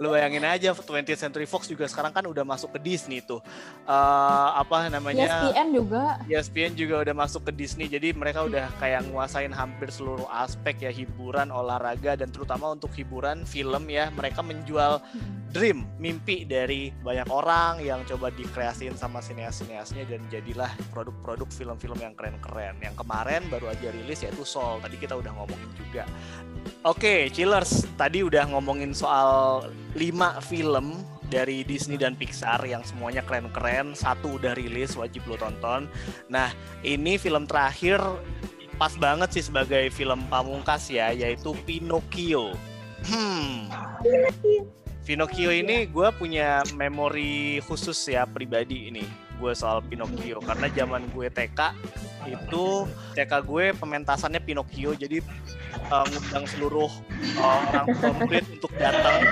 Lu bayangin aja 20th Century Fox juga sekarang kan udah masuk ke Disney tuh. Uh, apa namanya? ESPN juga. ESPN juga udah masuk ke Disney. Jadi mereka udah kayak nguasain hampir seluruh aspek ya hiburan olahraga dan terutama untuk hiburan film ya. Mereka menjual dream mimpi dari banyak orang yang coba dikreasiin sama sineas-sineasnya dan jadilah produk-produk film-film yang keren-keren. Yang kemarin baru aja rilis yaitu Soul. Tadi kita udah ngomongin juga Oke, okay, Chillers, tadi udah ngomongin soal 5 film dari Disney dan Pixar yang semuanya keren-keren. Satu udah rilis, wajib lo tonton. Nah, ini film terakhir pas banget sih sebagai film pamungkas ya, yaitu Pinocchio. Hmm. Pinocchio ini gue punya memori khusus ya pribadi ini gue soal Pinocchio karena zaman gue TK itu TK gue pementasannya Pinocchio jadi uh, ngundang seluruh uh, orang komplit untuk datang.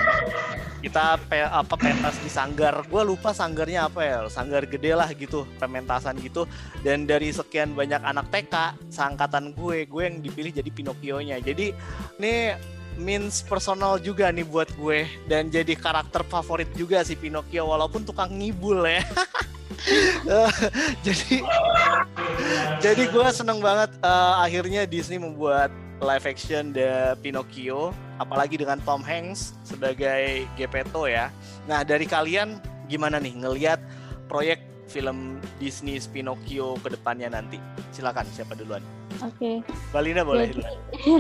Kita pe, apa pentas di sanggar. Gue lupa sanggarnya apa ya sanggar gede lah gitu pementasan gitu. Dan dari sekian banyak anak TK seangkatan gue gue yang dipilih jadi Pinocchio-nya. Jadi ini means personal juga nih buat gue. Dan jadi karakter favorit juga si Pinocchio walaupun tukang ngibul ya [LAUGHS] [LAUGHS] jadi jadi gue seneng banget uh, akhirnya Disney membuat live action The Pinocchio apalagi dengan Tom Hanks sebagai Gepetto ya. Nah dari kalian gimana nih ngelihat proyek film Disney Pinocchio ke depannya nanti? Silakan siapa duluan Oke. Okay. Balina boleh. Jadi,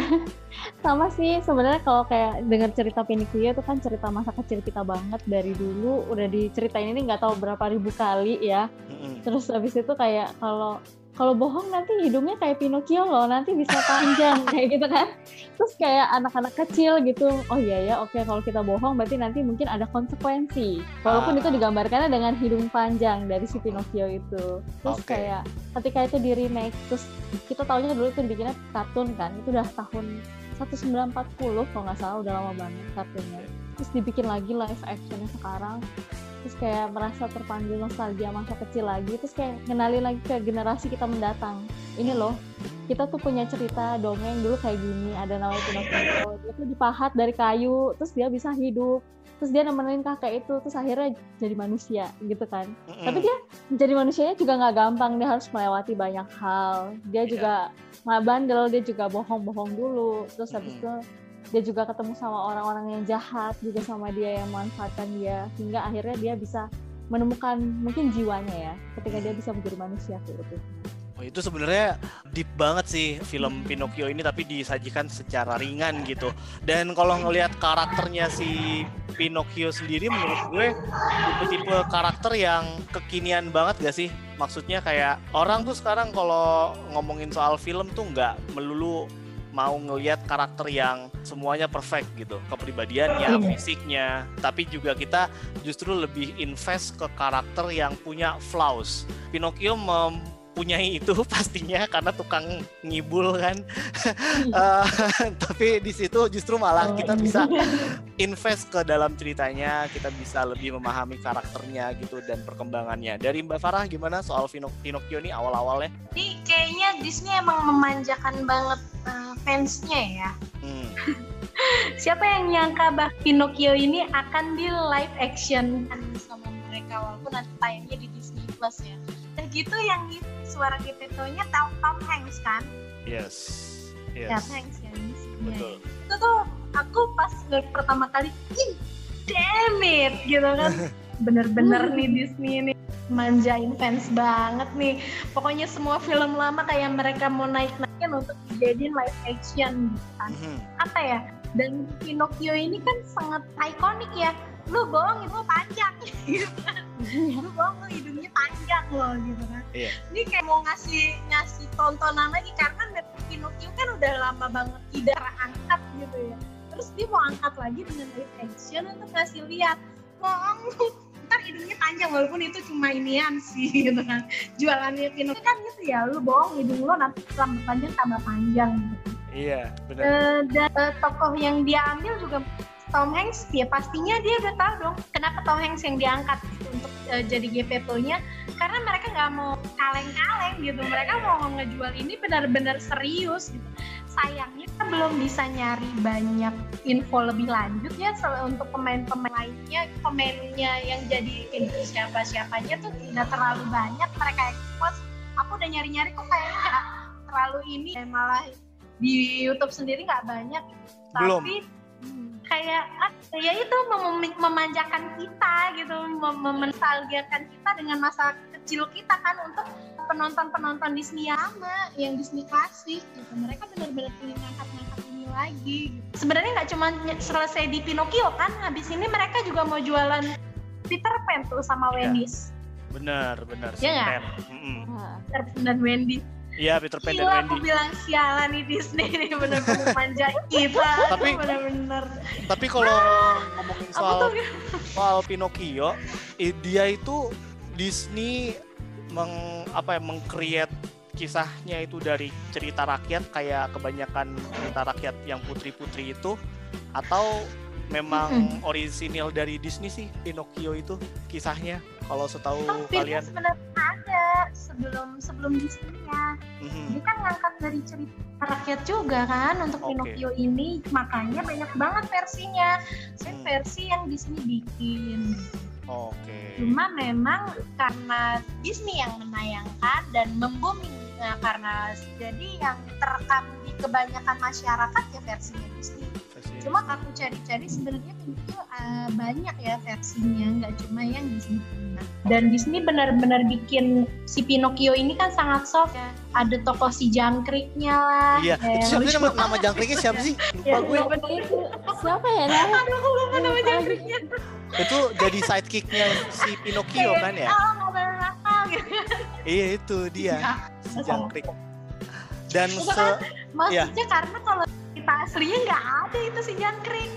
[LAUGHS] sama sih sebenarnya kalau kayak dengar cerita Pinocchio itu kan cerita masa kecil kita banget dari dulu udah diceritain ini nggak tahu berapa ribu kali ya. Mm-hmm. Terus habis itu kayak kalau kalau bohong nanti hidungnya kayak Pinocchio loh nanti bisa panjang [LAUGHS] kayak gitu kan. Terus kayak anak-anak kecil gitu oh iya ya oke kalau kita bohong berarti nanti mungkin ada konsekuensi. Walaupun ah. itu digambarkannya dengan hidung panjang dari si Pinocchio itu. Terus okay. kayak ketika itu di remake terus kita tahunya dulu itu bikinnya kartun kan itu udah tahun 1940 kalau nggak salah udah lama banget kartunnya. Terus dibikin lagi live actionnya sekarang terus kayak merasa terpanggil nostalgia masa kecil lagi terus kayak kenali lagi ke generasi kita mendatang ini loh kita tuh punya cerita dongeng dulu kayak gini ada namanya Pinocchio dia tuh dipahat dari kayu terus dia bisa hidup terus dia nemenin kakek itu terus akhirnya jadi manusia gitu kan mm-hmm. tapi dia menjadi manusianya juga nggak gampang dia harus melewati banyak hal dia yeah. juga nggak bandel dia juga bohong-bohong dulu terus habis mm-hmm. itu dia juga ketemu sama orang-orang yang jahat juga sama dia yang memanfaatkan dia hingga akhirnya dia bisa menemukan mungkin jiwanya ya ketika dia bisa menjadi manusia gitu. Oh, itu sebenarnya deep banget sih film Pinocchio ini tapi disajikan secara ringan gitu. Dan kalau ngelihat karakternya si Pinocchio sendiri menurut gue tipe-tipe karakter yang kekinian banget gak sih? Maksudnya kayak orang tuh sekarang kalau ngomongin soal film tuh nggak melulu mau ngelihat karakter yang semuanya perfect gitu. Kepribadiannya yeah. fisiknya. Tapi juga kita justru lebih invest ke karakter yang punya flaws. Pinocchio mem mempunyai itu [LAUGHS] pastinya karena tukang ngibul kan. uh, [LAUGHS] tapi di situ justru malah oh, kita bisa [LAUGHS] invest ke dalam ceritanya, kita bisa lebih memahami karakternya gitu dan perkembangannya. Dari Mbak Farah gimana soal Pinocchio ini awal-awalnya? Ini kayaknya Disney emang memanjakan banget uh, fansnya ya. Hmm. Siapa yang nyangka bah Pinocchio ini akan di live action sama mereka walaupun nanti tayangnya di Disney Plus ya. Dan gitu yang itu suara Gepetto-nya Tom, Tom Hanks kan? Yes. Yes. Tom Hanks ya Betul. Itu tuh aku pas pertama kali, ih, damn it, gitu kan. [LAUGHS] Bener-bener nih Disney ini manjain fans banget nih. Pokoknya semua film lama kayak mereka mau naik-naikin untuk dijadiin live action gitu kan. Mm -hmm. Apa ya? Dan Pinocchio ini kan sangat ikonik ya lu bohong itu panjang. Gitu [LAUGHS] kan lu bohong lu hidungnya panjang loh gitu kan. Iya. ini kayak mau ngasih ngasih tontonan lagi karena Pinocchio kan udah lama banget tidak angkat gitu ya. Terus dia mau angkat lagi dengan live action untuk ngasih lihat. Bohong. [LAUGHS] Ntar hidungnya panjang walaupun itu cuma inian sih gitu kan. Jualannya Pinocchio. Kan gitu ya lu bohong hidung lo nanti tambah panjang tambah panjang gitu iya benar. Uh, dan uh, tokoh yang dia ambil juga Tom Hanks ya pastinya dia udah tahu dong kenapa Tom Hanks yang diangkat untuk uh, jadi GPP-nya karena mereka nggak mau kaleng-kaleng gitu. Mereka mau ngejual ini benar-benar serius gitu. Sayangnya kita belum bisa nyari banyak info lebih lanjut ya untuk pemain-pemain lainnya. Pemainnya yang jadi siapa-siapanya tuh tidak terlalu banyak mereka expose aku udah nyari-nyari kok kayaknya nggak terlalu ini malah di YouTube sendiri nggak banyak. Belum. tapi kayak ya itu mem memanjakan kita gitu mem mementalgiakan kita dengan masa kecil kita kan untuk penonton-penonton Disney lama yang Disney klasik gitu mereka benar-benar ingin ngangkat-ngangkat ini lagi gitu. sebenarnya nggak cuma selesai di Pinocchio kan habis ini mereka juga mau jualan Peter Pan tuh sama ya. Wendy's benar benar ya mm -hmm. Peter Pan dan Wendy Iya Peter Pan Gila, dan Wendy. aku bilang sialan nih Disney ini bener-bener manja kita. [LAUGHS] Tapi bener-bener. Tapi kalau ngomongin soal soal Pinocchio, dia itu Disney meng apa ya mengcreate kisahnya itu dari cerita rakyat kayak kebanyakan cerita rakyat yang putri-putri itu atau memang hmm. orisinil dari Disney sih Pinocchio itu kisahnya kalau setahu oh, kalian sebenarnya ada sebelum sebelum Disney ya mm-hmm. dia kan ngangkat dari cerita rakyat juga kan untuk okay. Pinocchio ini makanya banyak banget versinya saya hmm. versi yang Disney bikin Oke. Okay. Cuma memang karena Disney yang menayangkan dan membumi nah, karena jadi yang terekam di kebanyakan masyarakat ya versinya Disney cuma aku cari-cari sebenarnya itu uh, banyak ya versinya nggak cuma yang Disney dan Disney benar-benar bikin si Pinocchio ini kan sangat soft. Ya. Ada tokoh si jangkriknya lah. Iya. Ya, itu siapa sih nama, nama jangkriknya? Siapa sih? Ya, gue. itu? Siapa ya? Nama aduh aku lupa nama jangkriknya. itu jadi sidekicknya si Pinocchio kan ya? Oh, iya itu dia. Ya, si jangkrik. Dan se kan, maksudnya ya. karena kalau cerita aslinya nggak ada itu si jangkrik.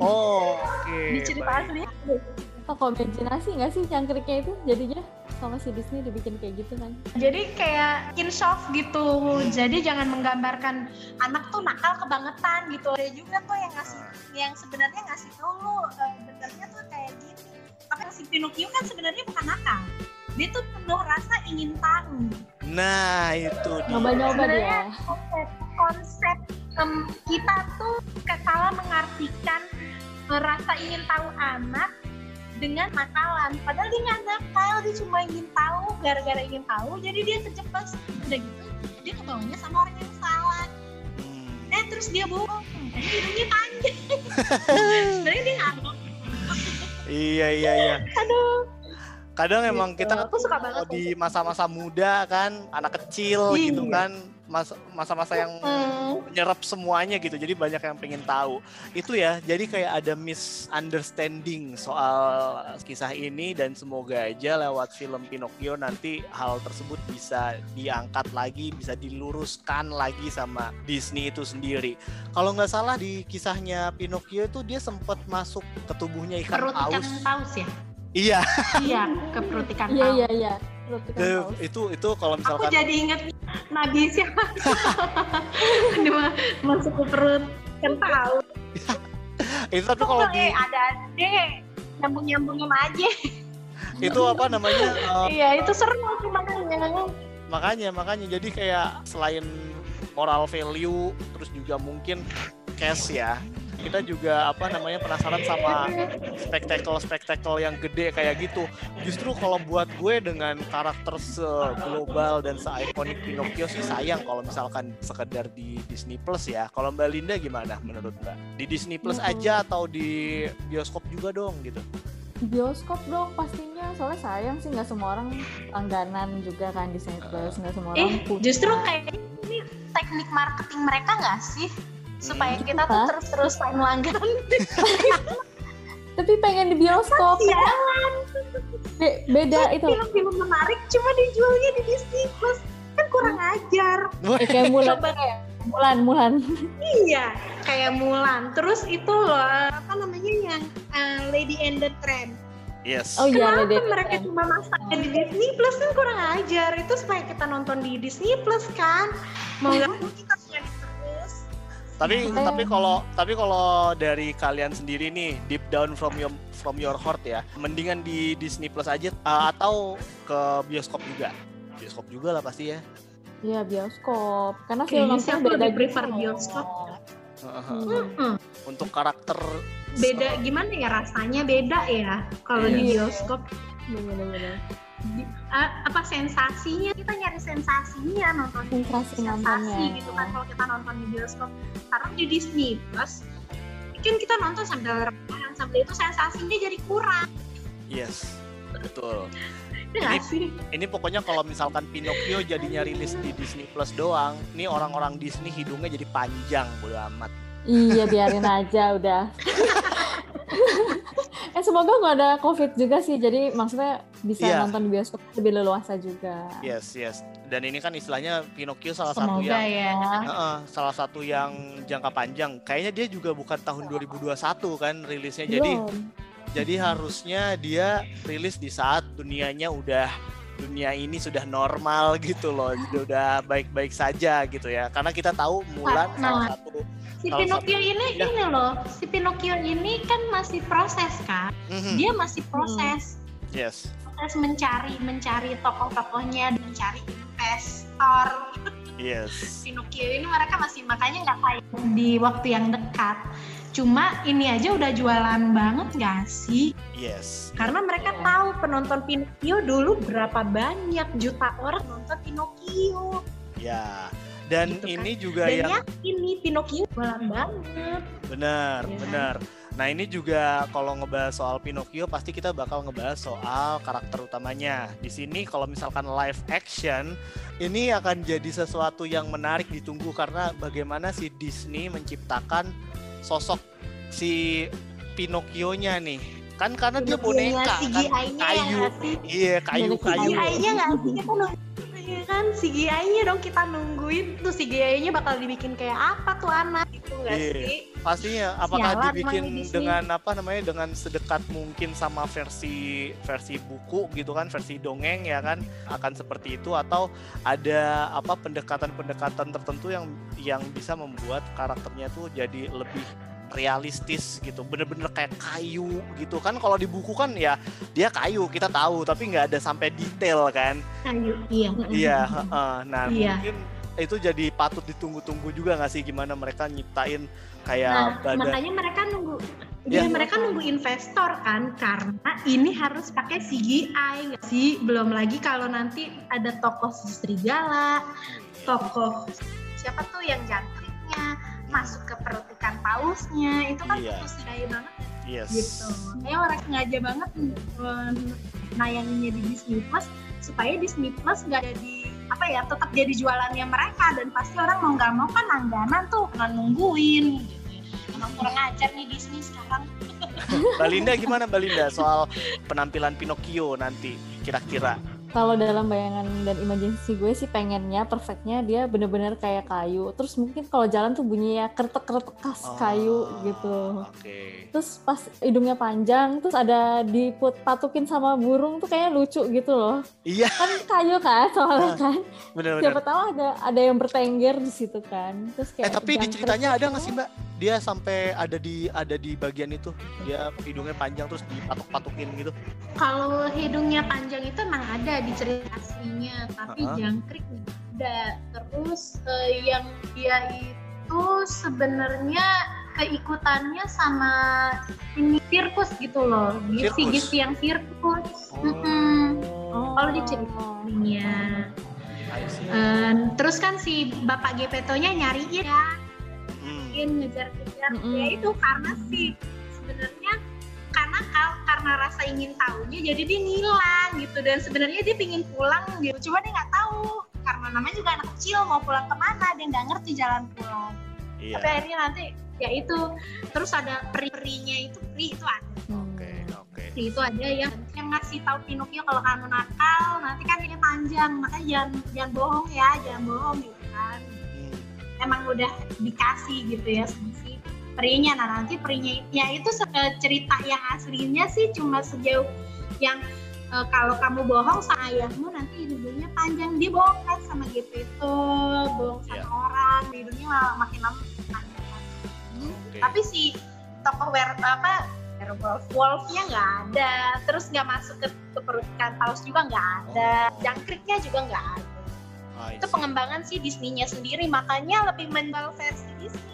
Oh oke. Okay. di cerita Baik. aslinya toko imajinasi nggak sih jangkriknya itu? Jadinya sama si Disney dibikin kayak gitu kan? Jadi kayak in soft gitu. Jadi jangan menggambarkan anak tuh nakal kebangetan gitu. Ada juga tuh yang ngasih yang sebenarnya ngasih tahu lu uh, benernya tuh kayak gini. Tapi si Pinocchio kan sebenarnya bukan nakal. Dia tuh penuh rasa ingin tahu. Nah itu nyoba-nyoba dia. Konsep, konsep um, kita tuh salah mengartikan uh, rasa ingin tahu anak dengan nakalan padahal dia nggak nakal dia cuma ingin tahu gara-gara ingin tahu jadi dia terjebak. Udah gitu dia ketawanya sama orang yang salah. Hmm. eh terus dia bohong. Eh hidungnya panjang. [LAUGHS] Sebenarnya dia nggak iya iya iya. Aduh. Kadang emang gitu. kita suka banget di masa-masa muda kan anak kecil iya. gitu kan masa-masa yang menyerap semuanya gitu. Jadi banyak yang pengen tahu. Itu ya jadi kayak ada misunderstanding soal kisah ini dan semoga aja lewat film Pinocchio nanti hal tersebut bisa diangkat lagi bisa diluruskan lagi sama Disney itu sendiri. Kalau nggak salah di kisahnya Pinocchio itu dia sempat masuk ke tubuhnya ikan Perut paus ikan paus. ya? Iya. Iya, ke perut ikan Iya, iya, iya. Ke, itu itu kalau misalkan Aku jadi inget Nabi siapa? [LAUGHS] masuk ke perut paus. [LAUGHS] itu tapi kalau di eh, ada deh nyambung-nyambungin aja. [LAUGHS] itu apa namanya? Uh, iya, itu seru sih makanya. Makanya, makanya jadi kayak selain moral value terus juga mungkin cash ya kita juga apa namanya penasaran sama spektakel-spektakel yang gede kayak gitu. Justru kalau buat gue dengan karakter se-global dan se-ikonik Pinocchio sih sayang kalau misalkan sekedar di Disney Plus ya. Kalau Mbak Linda gimana menurut Mbak? Di Disney Plus hmm. aja atau di bioskop juga dong gitu? bioskop dong pastinya soalnya sayang sih nggak semua orang langganan juga kan Disney Plus nggak semua orang eh, justru kayak ini teknik marketing mereka nggak sih supaya hmm. kita tuh terus-terusan langganan [LAUGHS] tapi pengen di bioskop. Jalan. Be beda itu. film-film menarik cuma dijualnya di Disney Plus. Kan kurang ajar. Eh, kayak Mulan. Kayak Mulan Mulan. Iya kayak Mulan. Terus itu loh apa namanya yang uh, Lady and the Tramp. Yes. Oh iya, Kenapa mereka cuma masaknya di Disney Plus? Kan kurang ajar. Itu supaya kita nonton di Disney Plus kan. Mau nggak mau kita tapi tapi kalau tapi kalau dari kalian sendiri nih deep down from your from your heart ya mendingan di Disney Plus aja uh, atau ke bioskop juga? Bioskop juga lah pasti ya. Iya bioskop. Karena filmnya filmnya beda lebih prefer bioskop? Hmm. untuk karakter beda gimana ya rasanya? Beda ya kalau yeah. di bioskop. Bener-bener uh, apa sensasinya? Kita nyari sensasinya nonton sensasi, sensasi gitu kan kalau kita nonton di bioskop. Karena di Disney Plus kan kita nonton sambil rebahan sambil itu sensasinya jadi kurang. Yes betul. Ini, sih? ini pokoknya kalau misalkan Pinocchio jadinya rilis di Disney Plus doang, ini orang-orang Disney hidungnya jadi panjang bodo amat. Iya biarin aja udah. [LAUGHS] eh semoga nggak ada covid juga sih jadi maksudnya bisa yeah. nonton di bioskop lebih leluasa juga yes yes dan ini kan istilahnya Pinocchio salah semoga satu yang ya. uh, salah satu yang jangka panjang kayaknya dia juga bukan tahun 2021 kan rilisnya Belum. jadi jadi harusnya dia rilis di saat dunianya udah dunia ini sudah normal gitu loh udah baik-baik saja gitu ya karena kita tahu Mulan nah, salah satu si Pinocchio ini ya. ini loh si Pinocchio ini kan masih proses kan? Mm-hmm. dia masih proses. Mm. yes. Proses mencari mencari tokoh-tokohnya mencari investor. Yes. Pinocchio ini mereka masih makanya nggak kayak di waktu yang dekat. Cuma ini aja udah jualan banget gak sih? Yes. Karena mereka tahu penonton Pinocchio dulu berapa banyak juta orang nonton Pinocchio. Ya dan gitu ini kan. juga Dan yang ini Pinocchio jualan banget. Benar ya. benar. Nah ini juga kalau ngebahas soal Pinocchio pasti kita bakal ngebahas soal karakter utamanya. Di sini kalau misalkan live action ini akan jadi sesuatu yang menarik ditunggu karena bagaimana si Disney menciptakan sosok si Pinocchio-nya nih. Kan karena dia boneka kan? Kayu. iya kayu kayu. CGI-nya nggak sih? Kita ya kan CGI-nya dong kita nungguin. Tuh CGI-nya bakal dibikin kayak apa tuh anak itu nggak yeah. sih? Pastinya apakah Sialan dibikin dengan apa namanya dengan sedekat mungkin sama versi versi buku gitu kan versi dongeng ya kan? Akan seperti itu atau ada apa pendekatan-pendekatan tertentu yang yang bisa membuat karakternya tuh jadi lebih realistis gitu bener-bener kayak kayu gitu kan. Kalau di buku kan ya dia kayu kita tahu tapi nggak ada sampai detail kan. Kayu iya iya uh, nah iya. mungkin itu jadi patut ditunggu-tunggu juga nggak sih gimana mereka nyiptain kayak nah, badan? makanya mereka nunggu Ya, mereka nunggu investor kan karena ini harus pakai CGI nggak sih? Belum lagi kalau nanti ada tokoh serigala, tokoh siapa tuh yang jantringnya, masuk ke perut ikan pausnya. Itu kan yeah. terus daya banget yes. gitu. Kayak orang sengaja banget nayanginnya di Disney Plus supaya Disney Plus nggak jadi apa ya tetap jadi jualannya mereka. Dan pasti orang mau nggak mau kan langganan tuh kan nungguin. Gitu. emang kurang ajar nih Disney sekarang. [LAUGHS] Balinda gimana Balinda? Soal penampilan Pinocchio nanti kira-kira kalau dalam bayangan dan imajinasi gue sih pengennya perfectnya dia bener-bener kayak kayu. Terus mungkin kalau jalan tuh bunyinya kertek-kertek khas oh, kayu gitu. okay. terus pas hidungnya panjang terus ada diput patukin sama burung tuh kayak lucu gitu loh. Iya. Kan kayu kan soalnya kan. bener, bener. siapa tahu ada ada yang bertengger di situ kan. Terus kayak eh tapi di ceritanya ada nggak sih mbak? Dia sampai ada di ada di bagian itu. Dia hidungnya panjang terus dipatuk-patukin gitu. Kalau hidungnya panjang itu emang ada di cerita aslinya tapi uh-huh. jangkrik ada terus uh, yang dia itu sebenarnya keikutannya sama ini sirkus gitu loh sirkus. si yang sirkus oh. mm-hmm. oh. kalau diceritanya uh, terus kan si bapak Gepetonya nyariin ya mungkin ngejar-ngejar mm -hmm. ya itu karena sih sebenarnya karena karena rasa ingin tahunya jadi dia ngilang gitu. Dan sebenarnya dia pingin pulang gitu. Cuma dia nggak tahu. Karena namanya juga anak kecil mau pulang ke mana dia nggak ngerti jalan pulang. Iya. tapi akhirnya nanti ya itu. Terus ada peri-perinya itu peri itu ada. Oke oke. Okay. itu aja ya. Yang ngasih tahu Pinocchio kalau kamu nakal nanti kan ini panjang. Makanya jangan jangan bohong ya jangan bohong gitu kan. Emang udah dikasih gitu ya sama si perinya. Nah nanti perinya ya itu cerita yang aslinya sih cuma sejauh yang e, kalau kamu bohong sama ayahmu nanti hidungnya panjang. Dia bohong kan sama gitu itu bohong sama yeah. orang hidungnya malah makin lama panjang. Tapi si tokoh wer apa werewolf wolfnya nggak ada. Terus nggak masuk ke, ke perut ikan paus juga nggak ada. Oh. jangkriknya juga nggak ada. Itu pengembangan si Disney-nya sendiri. Makanya lebih menjual versi Disney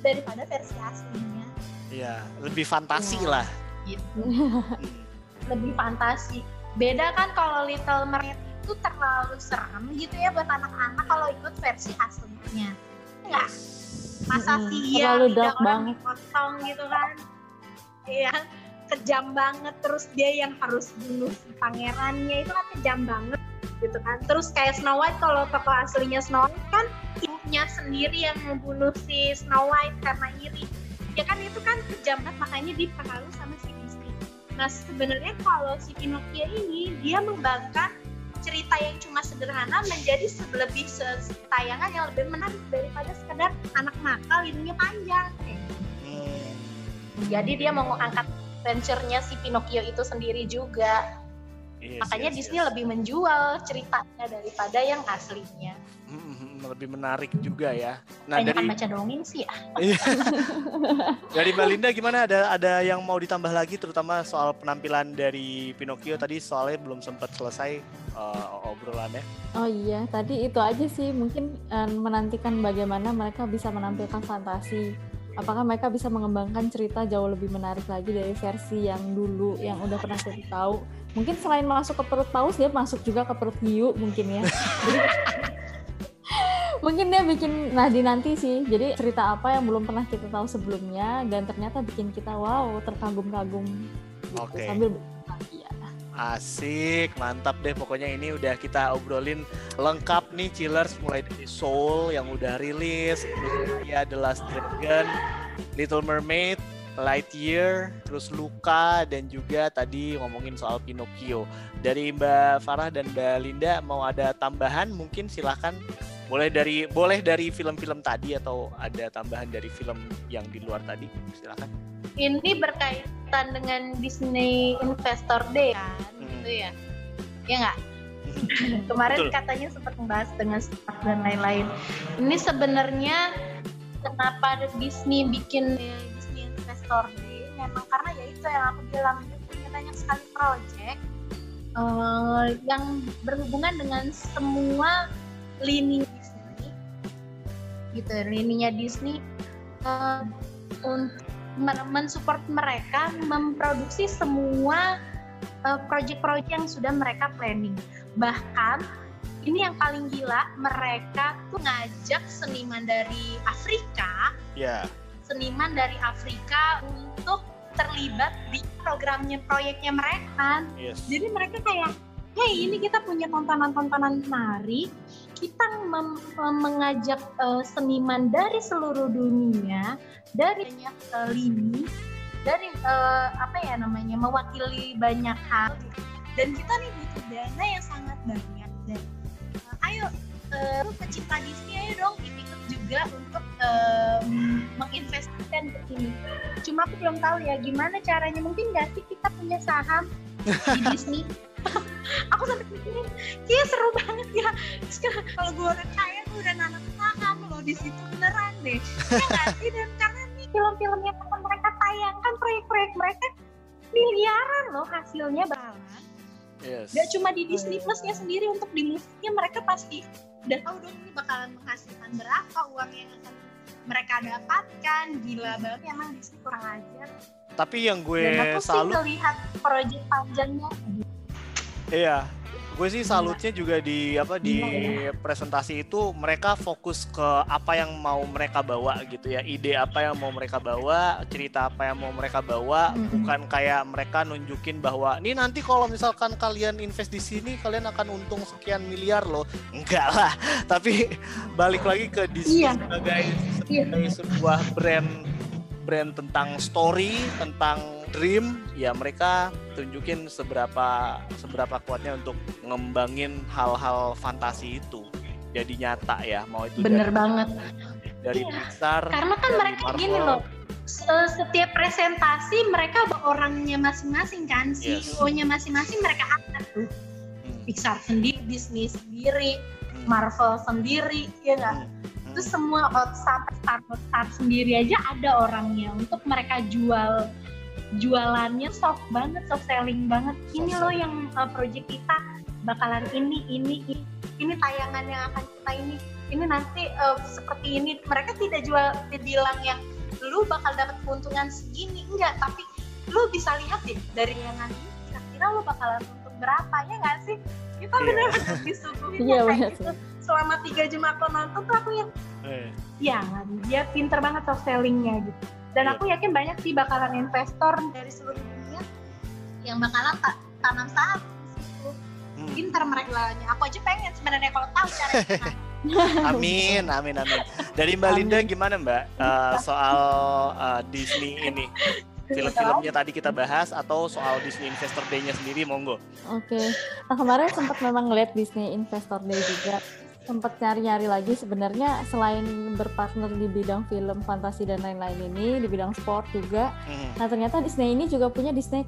daripada versi aslinya Iya, lebih fantasi Iya. lah. gitu Hmm. lebih fantasi beda kan kalau Little Mermaid itu terlalu serem gitu ya buat anak-anak kalau ikut versi aslinya enggak masa sih ya terlalu dark orang banget. dipotong gitu kan iya kejam banget terus dia yang harus bunuh si pangerannya itu kan kejam banget gitu kan terus kayak Snow White kalau tokoh aslinya Snow White kan ibunya sendiri yang membunuh si Snow White karena iri ya kan itu kan kejam banget makanya dipengaruhi sama si Disney nah sebenarnya kalau si Pinocchio ini dia membangkan cerita yang cuma sederhana menjadi lebih tayangan yang lebih menarik daripada sekedar anak nakal hidungnya panjang kayak gitu. Hmm. jadi dia mau angkat adventure-nya si Pinocchio itu sendiri juga Yes, makanya yes, Disney yes. lebih menjual ceritanya daripada yang aslinya Hmm, lebih menarik juga ya. Nah banyak dari baca dongeng sih ya [LAUGHS] Iya. dari Mbak Linda gimana ada ada yang mau ditambah lagi terutama soal penampilan dari Pinocchio tadi soalnya belum sempat selesai uh, obrolannya. Oh iya, tadi itu aja sih mungkin eh, menantikan bagaimana mereka bisa menampilkan fantasi. Apakah mereka bisa mengembangkan cerita jauh lebih menarik lagi dari versi yang dulu yang udah pernah kita tahu. Mungkin selain masuk ke perut paus dia masuk juga ke perut hiu mungkin ya. Jadi [LAUGHS] mungkin dia bikin nah di nanti sih. Jadi cerita apa yang belum pernah kita tahu sebelumnya dan ternyata bikin kita wow terkagum-kagum. gitu, Oke. Sambil. Asik, mantap deh pokoknya ini udah kita obrolin lengkap nih Chillers mulai dari Soul yang udah rilis, ya The Last Dragon, Little Mermaid, Lightyear, terus Luca dan juga tadi ngomongin soal Pinocchio. Dari Mbak Farah dan Mbak Linda mau ada tambahan mungkin silahkan boleh dari boleh dari film-film tadi atau ada tambahan dari film yang di luar tadi? Silahkan. ini berkaitan dengan Disney Investor Day kan? Hmm. gitu ya? Ya nggak? [LAUGHS] Kemarin Betul. katanya sempat membahas dengan Stark dan lain-lain. Ini sebenarnya kenapa Disney bikin Disney Investor Day? Memang karena ya itu yang aku bilang punya banyak sekali project eh, yang berhubungan dengan semua lini gitu lininya Disney eh, untuk men- mensupport mereka memproduksi semua uh, project-project yang sudah mereka planning. Bahkan ini yang paling gila, mereka tuh ngajak seniman dari Afrika, Ya. seniman dari Afrika untuk terlibat di programnya proyeknya mereka. Yes. Jadi mereka kayak, hey ini kita punya tontonan-tontonan menarik, kita mengajak eh, seniman dari seluruh dunia, dari banyak eh, lini, dari eh, apa ya namanya mewakili banyak hal. Dan kita nih butuh dana yang sangat banyak. Dan eh, ayo, lu pecinta Disney ayo dong ikut juga untuk eh, menginvestasikan ke sini. Cuma aku belum tahu ya gimana caranya. Mungkin nggak sih kita punya saham di Disney? [LAUGHS] [LAUGHS] aku sampai mikirin, kayaknya seru banget ya. Kan kalau gue udah kaya, gue udah nanam saham loh di situ beneran deh. Ya sih? Dan karena nih film-film yang akan mereka tayangkan, proyek-proyek mereka miliaran loh hasilnya banget. Yes. Gak cuma di Disney Plus-nya sendiri untuk di musiknya mereka pasti udah tahu dong ini bakalan menghasilkan berapa uang yang akan mereka dapatkan. Gila banget emang Disney kurang ajar. Tapi yang gue Dan aku sih melihat proyek panjangnya Iya, gue sih salutnya juga di apa di presentasi itu mereka fokus ke apa yang mau mereka bawa gitu ya, ide apa yang mau mereka bawa, cerita apa yang mau mereka bawa, bukan kayak mereka nunjukin bahwa ini nanti kalau misalkan kalian invest di sini kalian akan untung sekian miliar loh, enggak lah. [LAUGHS] Tapi balik lagi ke Disney Iya. sebagai Iya. sebagai sebuah brand brand tentang story, tentang dream, ya mereka tunjukin seberapa seberapa kuatnya untuk ngembangin hal-hal fantasi itu jadi nyata ya, mau itu bener dari, banget. dari Iya. Pixar, Karena kan dari mereka Marvel. gini loh, se- setiap presentasi mereka orangnya masing-masing kan, Yes. CEO-nya masing-masing mereka angkat tuh. Hmm, Pixar sendiri, Disney sendiri, hmm, Marvel sendiri, ya nggak? hmm, hmm. Itu semua out sampai Star Wars, Star CSR sendiri aja ada orangnya untuk mereka jual jualannya soft banget, soft selling banget. Ini loh yang uh, project kita bakalan ini, ini, ini, ini tayangan yang akan kita ini, ini nanti uh, seperti ini. Mereka tidak jual, dibilang yang lu bakal dapat keuntungan segini, enggak. Tapi lu bisa lihat deh dari yang nanti, kira-kira lu bakalan untung berapa ya nggak sih? Kita yeah. benar-benar disuguhin yeah, kayak gitu. Selama tiga jam aku nonton tuh aku yang, yeah. ya dia pinter banget soft sellingnya gitu dan yeah. aku yakin banyak sih bakalan investor dari seluruh dunia yang bakalan ta tanam saham di situ hmm. pinter mereka aku aja pengen sebenarnya kalau tahu caranya [LAUGHS] amin, amin, amin. Dari Mbak amin. Linda gimana Mbak uh, soal uh, Disney ini? Film-filmnya tadi kita bahas atau soal Disney Investor Day-nya sendiri, monggo. Oke, okay. nah kemarin sempat memang ngeliat Disney Investor Day juga sempat nyari-nyari lagi sebenarnya selain berpartner di bidang film fantasi dan lain-lain ini di bidang sport juga. Hmm. nah ternyata Disney ini juga punya Disney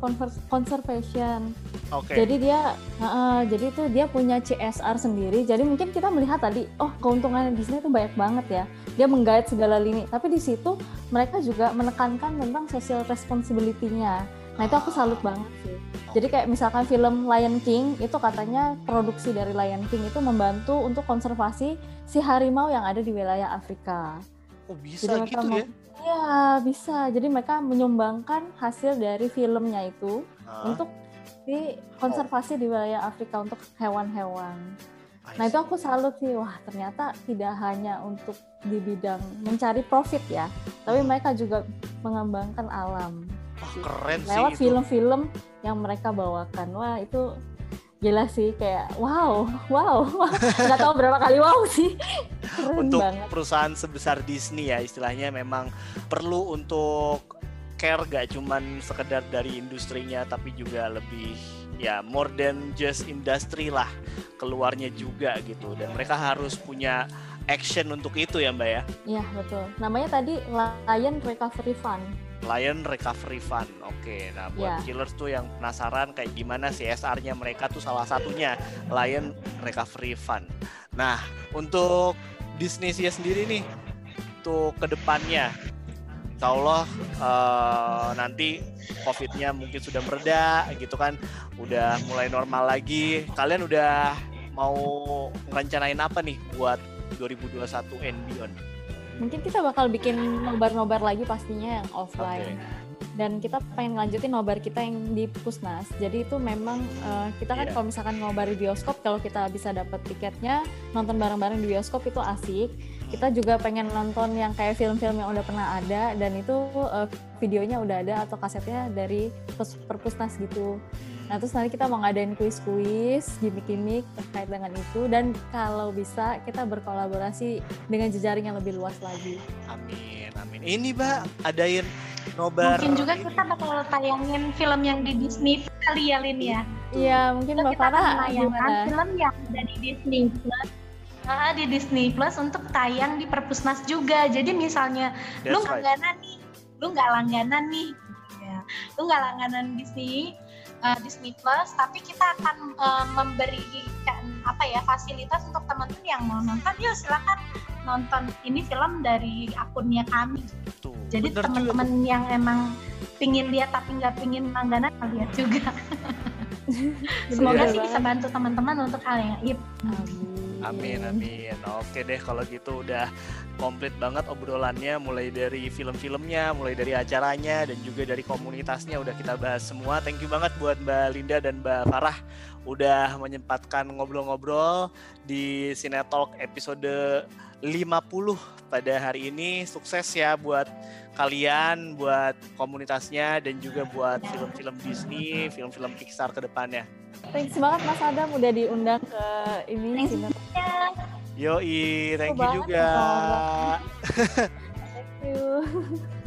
Conservation. Okay. jadi dia uh, jadi itu dia punya CSR sendiri. Jadi mungkin kita melihat tadi oh keuntungan Disney itu banyak banget ya. Dia menggait segala lini. Tapi di situ mereka juga menekankan tentang social responsibility-nya. Nah itu aku salut banget sih jadi kayak misalkan film Lion King itu katanya produksi dari Lion King itu membantu untuk konservasi si harimau yang ada di wilayah Afrika. Oh bisa Jadi gitu ya? Iya bisa. Jadi mereka menyumbangkan hasil dari filmnya itu huh? untuk di konservasi oh. di wilayah Afrika untuk hewan-hewan. Nah itu aku salut sih, wah ternyata tidak hanya untuk di bidang mencari profit ya, tapi hmm. mereka juga mengembangkan alam. Wah, keren lewat film-film yang mereka bawakan. Wah itu gila sih kayak wow wow. [LAUGHS] Nggak tahu berapa kali wow sih. Keren untuk banget. perusahaan sebesar Disney ya istilahnya memang perlu untuk care gak cuman sekedar dari industrinya tapi juga lebih ya more than just industry lah keluarnya juga gitu. Dan mereka harus punya action untuk itu ya mbak ya. Iya betul. Namanya tadi Lion Recovery Fund Lion Recovery Fund. Oke, nah buat yeah. killers tuh yang penasaran kayak gimana CSR-nya mereka tuh salah satunya Lion Recovery Fund. Nah, untuk Disney sendiri nih, untuk ke depannya, insya Allah uh, nanti COVID-nya mungkin sudah mereda gitu kan, udah mulai normal lagi. Kalian udah mau ngerencanain apa nih buat 2021 and beyond? Mungkin kita bakal bikin nobar-nobar lagi pastinya yang offline. Okay. Dan kita pengen lanjutin nobar kita yang di Pusnas. Jadi itu memang uh, kita kan yeah. kalau misalkan nobar di bioskop, kalau kita bisa dapat tiketnya nonton bareng-bareng di bioskop itu asik. Kita juga pengen nonton yang kayak film-film yang udah pernah ada dan itu uh, videonya udah ada atau kasetnya dari perpusnas gitu. Nah terus nanti kita mau ngadain kuis-kuis, gimmick-gimmick terkait dengan itu dan kalau bisa kita berkolaborasi dengan jejaring yang lebih luas lagi. Amin, amin. Ini Mbak, adain nobar. Mungkin juga kita bakal tayangin film yang di Disney kali ya Lin ya. Iya, mungkin Mbak Farah gimana? film yang ada di Disney Plus. Nah, di Disney Plus untuk tayang di Perpusnas juga. Jadi misalnya That's lu right. langganan nih, lu nggak langganan nih, ya. lu nggak langganan Disney, uh, Disney Plus, tapi kita akan uh, memberikan apa ya fasilitas untuk teman-teman yang mau nonton, yuk silakan nonton ini film dari akunnya kami. Tuh, Jadi teman-teman yang emang pingin lihat tapi nggak pingin langganan lihat juga. [LAUGHS] Semoga sih bisa bantu teman-teman untuk hal yang itu. Amin amin. Oke deh kalau gitu udah komplit banget obrolannya mulai dari film-filmnya, mulai dari acaranya dan juga dari komunitasnya udah kita bahas semua. Thank you banget buat Mbak Linda dan Mbak Farah udah menyempatkan ngobrol-ngobrol di Sinetalk episode 50 pada hari ini. Sukses ya buat kalian, buat komunitasnya dan juga buat film-film Disney, film-film Pixar ke depannya. Thanks banget Mas Adam udah diundang ke ini Yo, Yoi, thank you juga. [LAUGHS] Thank you.